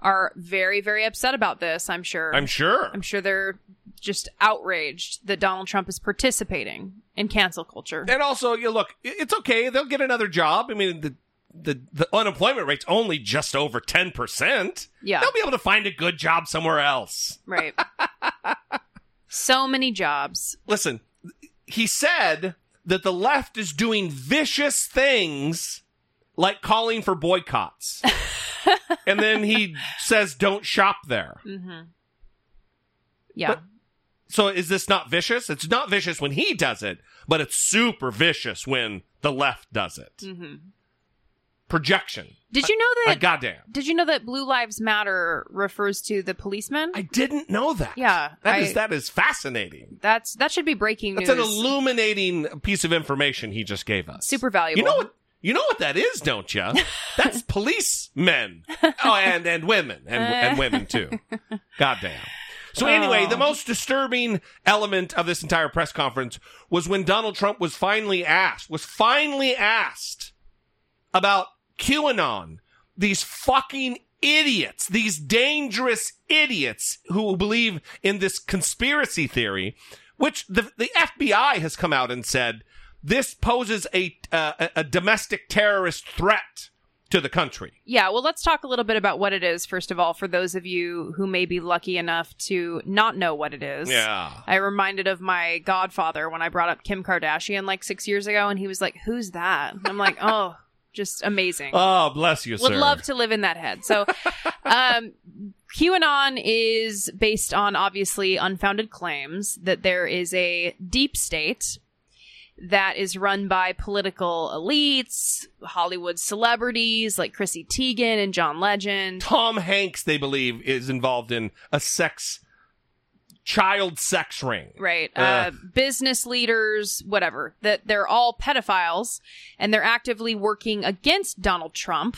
are very, very upset about this. I'm sure. I'm sure. I'm sure they're just outraged that Donald Trump is participating in cancel culture. And also, you look, it's okay. They'll get another job. I mean, the the, the unemployment rate's only just over ten percent. Yeah. they'll be able to find a good job somewhere else. Right. (laughs) so many jobs. Listen, he said that the left is doing vicious things like calling for boycotts. (laughs) and then he says, don't shop there. Mm-hmm. Yeah. But- So is this not vicious? It's not vicious when he does it, but it's super vicious when the left does it. hmm Projection. Did you know Uh, that? goddamn. Did you know that Blue Lives Matter refers to the policemen? I didn't know that. Yeah, That is I- that is fascinating. That's that should be breaking That's news. an illuminating piece of information he just gave us. Super valuable. You know what? You know what that is, don't you? (laughs) That's policemen. Oh, and and women and and women too. (laughs) Goddamn. So anyway, Oh. the most disturbing element of this entire press conference was when Donald Trump was finally asked, was finally asked about QAnon. These fucking idiots, these dangerous idiots who believe in this conspiracy theory, which the, the FBI has come out and said this poses a, uh, a- a domestic terrorist threat to the country. Yeah, well, let's talk a little bit about what it is, first of all, for those of you who may be lucky enough to not know what it is. Yeah. I reminded of my godfather when I brought up Kim Kardashian like six years ago, and he was like, Who's that? And I'm like, Oh, just amazing. (laughs) Oh, bless you, sir. Would sir. love to live in that head. So, (laughs) um, QAnon is based on obviously unfounded claims that there is a deep state that is run by political elites, Hollywood celebrities like Chrissy Teigen and John Legend. Tom Hanks, they believe, is involved in a sex, child sex ring. Right. Uh, Uh. business leaders, whatever. That they're all pedophiles and they're actively working against Donald Trump.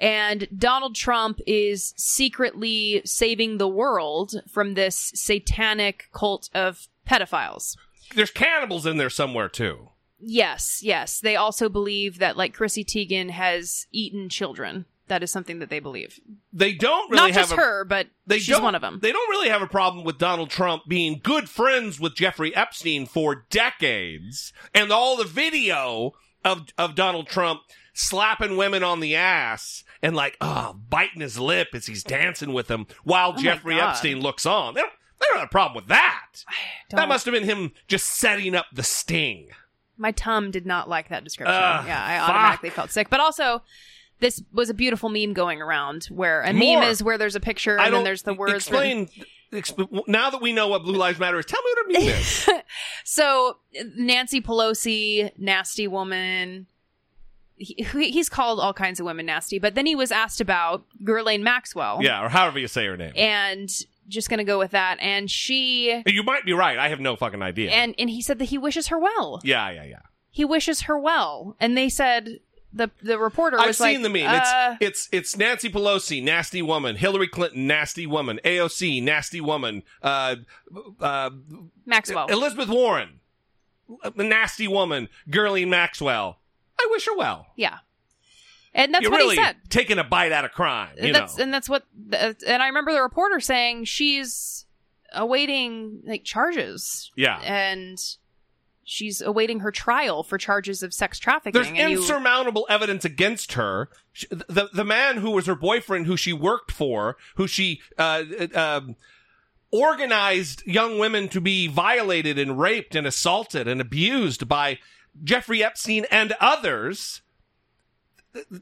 And Donald Trump is secretly saving the world from this satanic cult of pedophiles. There's cannibals in there somewhere too. Yes, yes. They also believe that like Chrissy Teigen has eaten children. That is something that they believe. They don't really Not have just a, her, but They she's one of them. They don't really have a problem with Donald Trump being good friends with Jeffrey Epstein for decades, and all the video of of Donald Trump slapping women on the ass and like oh biting his lip as he's dancing with them while Oh Jeffrey Epstein looks on. They don't, they don't have a problem with that. (sighs) That must have been him just setting up the sting. My tum did not like that description. Ugh, yeah, I fuck. automatically felt sick. But also, this was a beautiful meme going around where a More. meme is where there's a picture and then there's the words. written- Explain. Exp- now that we know what Blue Lives Matter is, tell me what it means. (laughs) So Nancy Pelosi, nasty woman. He, he's called all kinds of women nasty, but then he was asked about Ghislaine Maxwell. yeah, or however you say her name. And just gonna go with that. And she You might be right. I have no fucking idea. and and he said that he wishes her well. yeah, yeah, yeah. He wishes her well. And they said the the reporter was I've like, seen the meme. uh, it's it's it's Nancy Pelosi, nasty woman. Hillary Clinton, nasty woman. AOC, nasty woman. Uh, uh, Maxwell. Elizabeth Warren, a nasty woman. Ghislaine Maxwell. I wish her well. Yeah. And that's You're what really he said. taking a bite out of crime. You that's know. and that's what and I remember the reporter saying she's awaiting like charges. Yeah. And she's awaiting her trial for charges of sex trafficking. There's and you- insurmountable evidence against her. The the man who was her boyfriend, who she worked for, who she uh, uh, um, organized young women to be violated and raped and assaulted and abused by Jeffrey Epstein and others.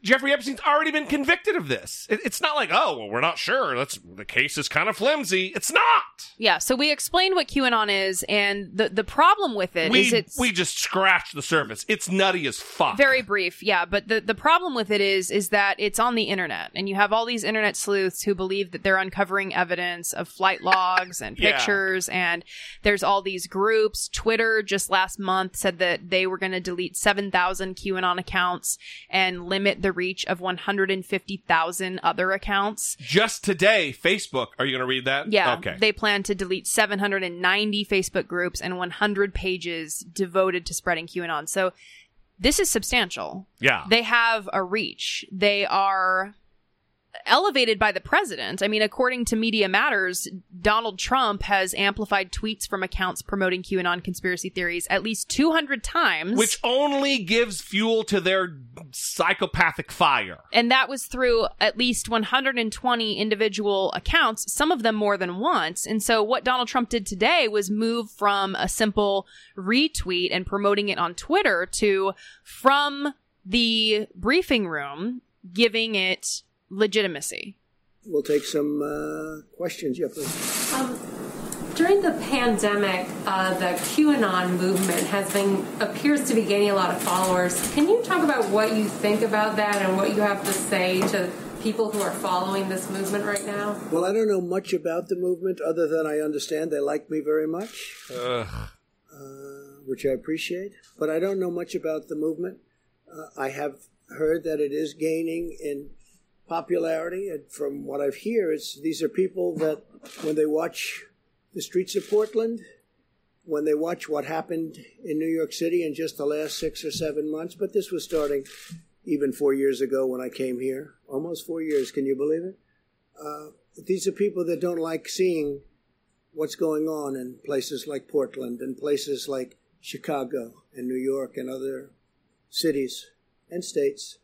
Jeffrey Epstein's already been convicted of this. It's not like, oh, well, we're not sure. That's the case is kind of flimsy. It's not. yeah, so we explained what QAnon is, and the the problem with it is We it's we just scratched the surface. It's nutty as fuck. Very brief, yeah. But the, the problem with it is is that it's on the internet, and you have all these internet sleuths who believe that they're uncovering evidence of flight logs and (laughs) Yeah. pictures, and there's all these groups. Twitter just last month said that they were going to delete seven thousand QAnon accounts and limit the reach of one hundred and fifty thousand other accounts. Just today, Facebook. Are you going to read that? Yeah, Okay. they plan to delete 790 Facebook groups and 100 pages devoted to spreading QAnon. So this is substantial. Yeah. They have a reach. They are elevated by the president. I mean, according to Media Matters, Donald Trump has amplified tweets from accounts promoting QAnon conspiracy theories at least 200 times. Which only gives fuel to their psychopathic fire. and that was through at least 120 individual accounts, some of them more than once. And so what Donald Trump did today was move from a simple retweet and promoting it on Twitter to from the briefing room giving it legitimacy. We'll take some uh, questions. Yeah, please. Um, during the pandemic, uh, the QAnon movement has been appears to be gaining a lot of followers. Can you talk about what you think about that and what you have to say to people who are following this movement right now? Well, I don't know much about the movement other than I understand they like me very much, uh, which I appreciate. But I don't know much about the movement. Uh, I have heard that it is gaining in popularity, and from what I've heard, it's these are people that when they watch the streets of Portland, when they watch what happened in New York City in just the last six or seven months, but this was starting even four years ago when I came here, almost four years. Can you believe it? Uh, these are people that don't like seeing what's going on in places like Portland and places like Chicago and New York and other cities and states.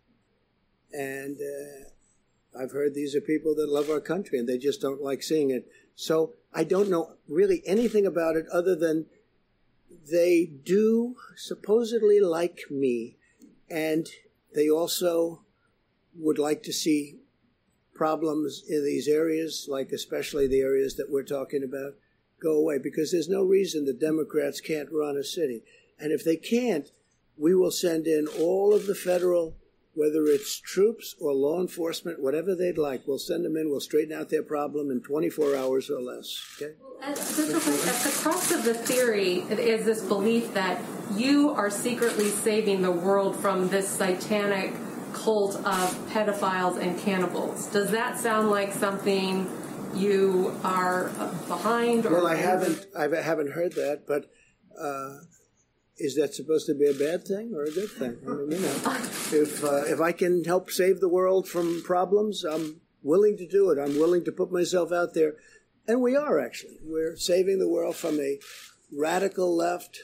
And uh, I've heard these are people that love our country and they just don't like seeing it. So I don't know really anything about it other than they do supposedly like me and they also would like to see problems in these areas, like especially the areas that we're talking about, go away because there's no reason the Democrats can't run a city. And if they can't, we will send in all of the federal, whether it's troops or law enforcement, whatever they'd like. We'll send them in. We'll straighten out their problem in 24 hours or less. Okay? At the, crux of the theory is this belief that you are secretly saving the world from this satanic cult of pedophiles and cannibals. Does that sound like something you are behind? Or Well, I haven't. I haven't heard that, but uh, is that supposed to be a bad thing or a good thing? I mean, you know, if uh, if I can help save the world from problems, I'm willing to do it. I'm willing to put myself out there, and we are actually. We're saving the world from a radical left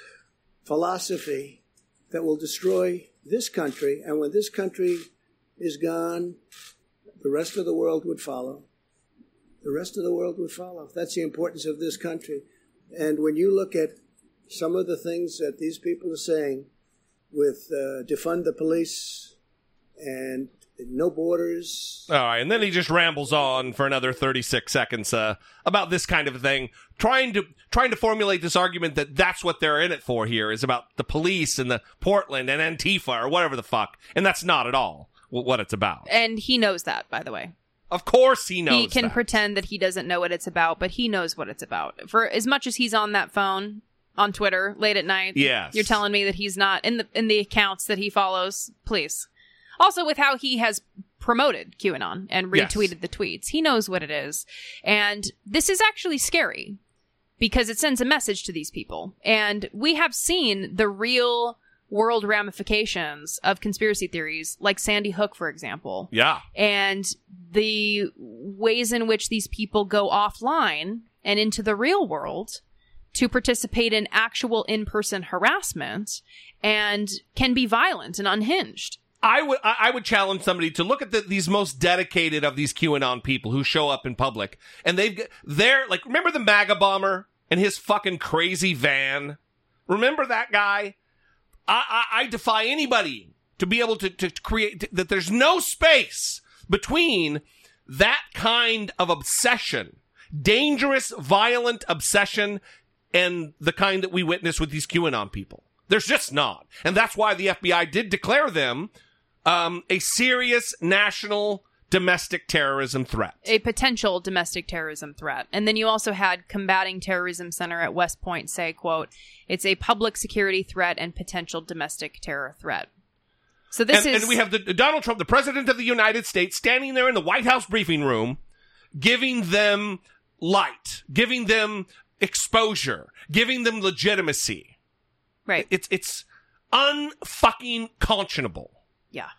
philosophy that will destroy this country, and when this country is gone, the rest of the world would follow the rest of the world would follow. That's the importance of this country. And when you look at some of the things that these people are saying with uh, defund the police and no borders, All right, and then he just rambles on for another 36 seconds uh, about this kind of thing, trying to trying to formulate this argument that that's what they're in it for here is about the police and the Portland and Antifa or whatever the fuck, and that's not at all what it's about. And he knows that, by the way. Of course he knows he can that. pretend that he doesn't know what it's about, but he knows what it's about. For as much as he's on that phone on Twitter late at night, Yes. you're telling me that he's not in the in the accounts that he follows. Please. Also, with how he has promoted QAnon and Yes. retweeted the tweets, he knows what it is, and this is actually scary because it sends a message to these people, and we have seen the real world ramifications of conspiracy theories, like Sandy Hook, for example Yeah. and the ways in which these people go offline and into the real world to participate in actual in-person harassment and can be violent and unhinged. I would I would challenge somebody to look at the, these most dedicated of these QAnon people who show up in public, and they've they're like remember the MAGA bomber and his fucking crazy van. Remember that guy? I I, I defy anybody to be able to to create that. There's no space between that kind of obsession, dangerous, violent obsession, and the kind that we witness with these QAnon people. There's just not, and that's why the FBI did declare them um, a serious national domestic terrorism threat. a potential domestic terrorism threat. And then you also had Combating Terrorism Center at West Point say, quote, it's a public security threat and potential domestic terror threat. So this and, is and we have the, Donald Trump, the president of the United States, standing there in the White House briefing room, giving them light, giving them exposure, giving them legitimacy. Right. It's it's unfucking conscionable. Yeah.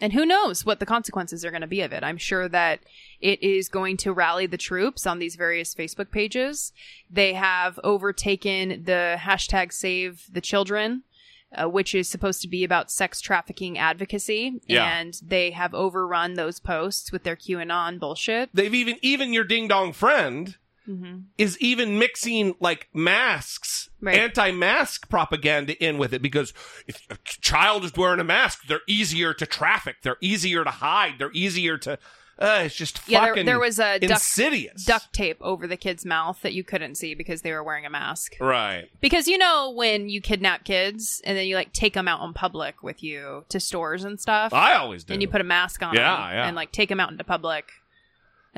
And who knows what the consequences are going to be of it. I'm sure that it is going to rally the troops on these various Facebook pages. They have overtaken the hashtag save the children, uh, which is supposed to be about sex trafficking advocacy. Yeah. And they have overrun those posts with their QAnon bullshit. They've even even your ding dong friend Mhm. is even mixing like masks, Right. anti-mask propaganda in with it because if a child is wearing a mask, they're easier to traffic, they're easier to hide, they're easier to. Uh, it's just Yeah, fucking there, there was a duct, insidious. duct tape over the kid's mouth that you couldn't see because they were wearing a mask. Right. Because you know when you kidnap kids and then you like take them out in public with you to stores and stuff. I always do. And you put a mask on Yeah, them yeah. and like take them out into public.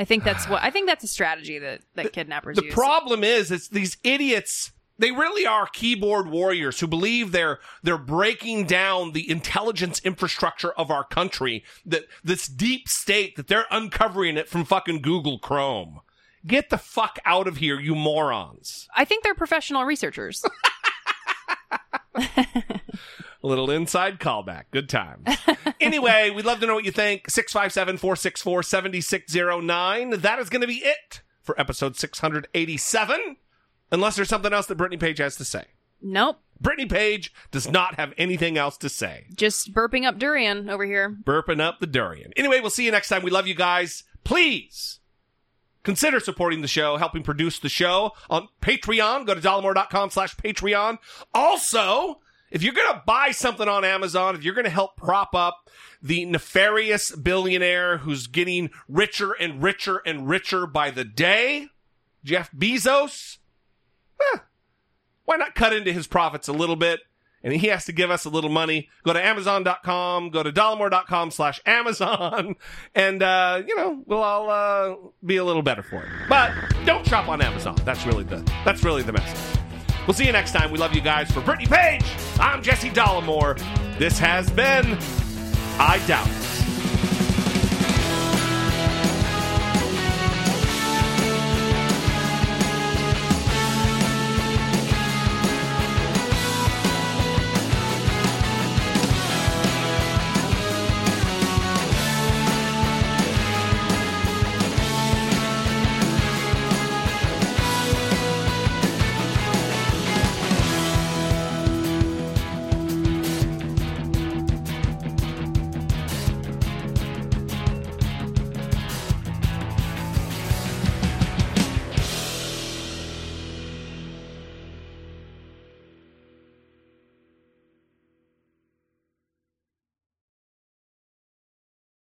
I think that's what I think that's a strategy that that kidnappers The use. problem is, it's these idiots. They really are keyboard warriors who believe they're they're breaking down the intelligence infrastructure of our country. That this deep state that they're uncovering it from fucking Google Chrome. Get the fuck out of here, you morons! I think they're professional researchers. (laughs) A little inside callback. Good times. (laughs) anyway, we'd love to know what you think. 657 464 7609. That is going to be it for episode 687. Unless there's something else that Brittany Page has to say. nope. Brittany Page does not have anything else to say. Just burping up durian over here. Burping up the durian. Anyway, we'll see you next time. We love you guys. Please consider supporting the show, helping produce the show on Patreon. Go to dollamore.com slash Patreon. Also, if you're going to buy something on Amazon, if you're going to help prop up the nefarious billionaire who's getting richer and richer and richer by the day, Jeff Bezos, eh, why not cut into his profits a little bit? And he has to give us a little money. Go to Amazon.com, go to dollamore.com slash Amazon, (laughs) and, uh, you know, we'll all, uh, be a little better for it. But don't shop on Amazon. That's really the, that's really the message. We'll see you next time. We love you guys. For Brittany Page, I'm Jesse Dollamore. This has been I Doubt.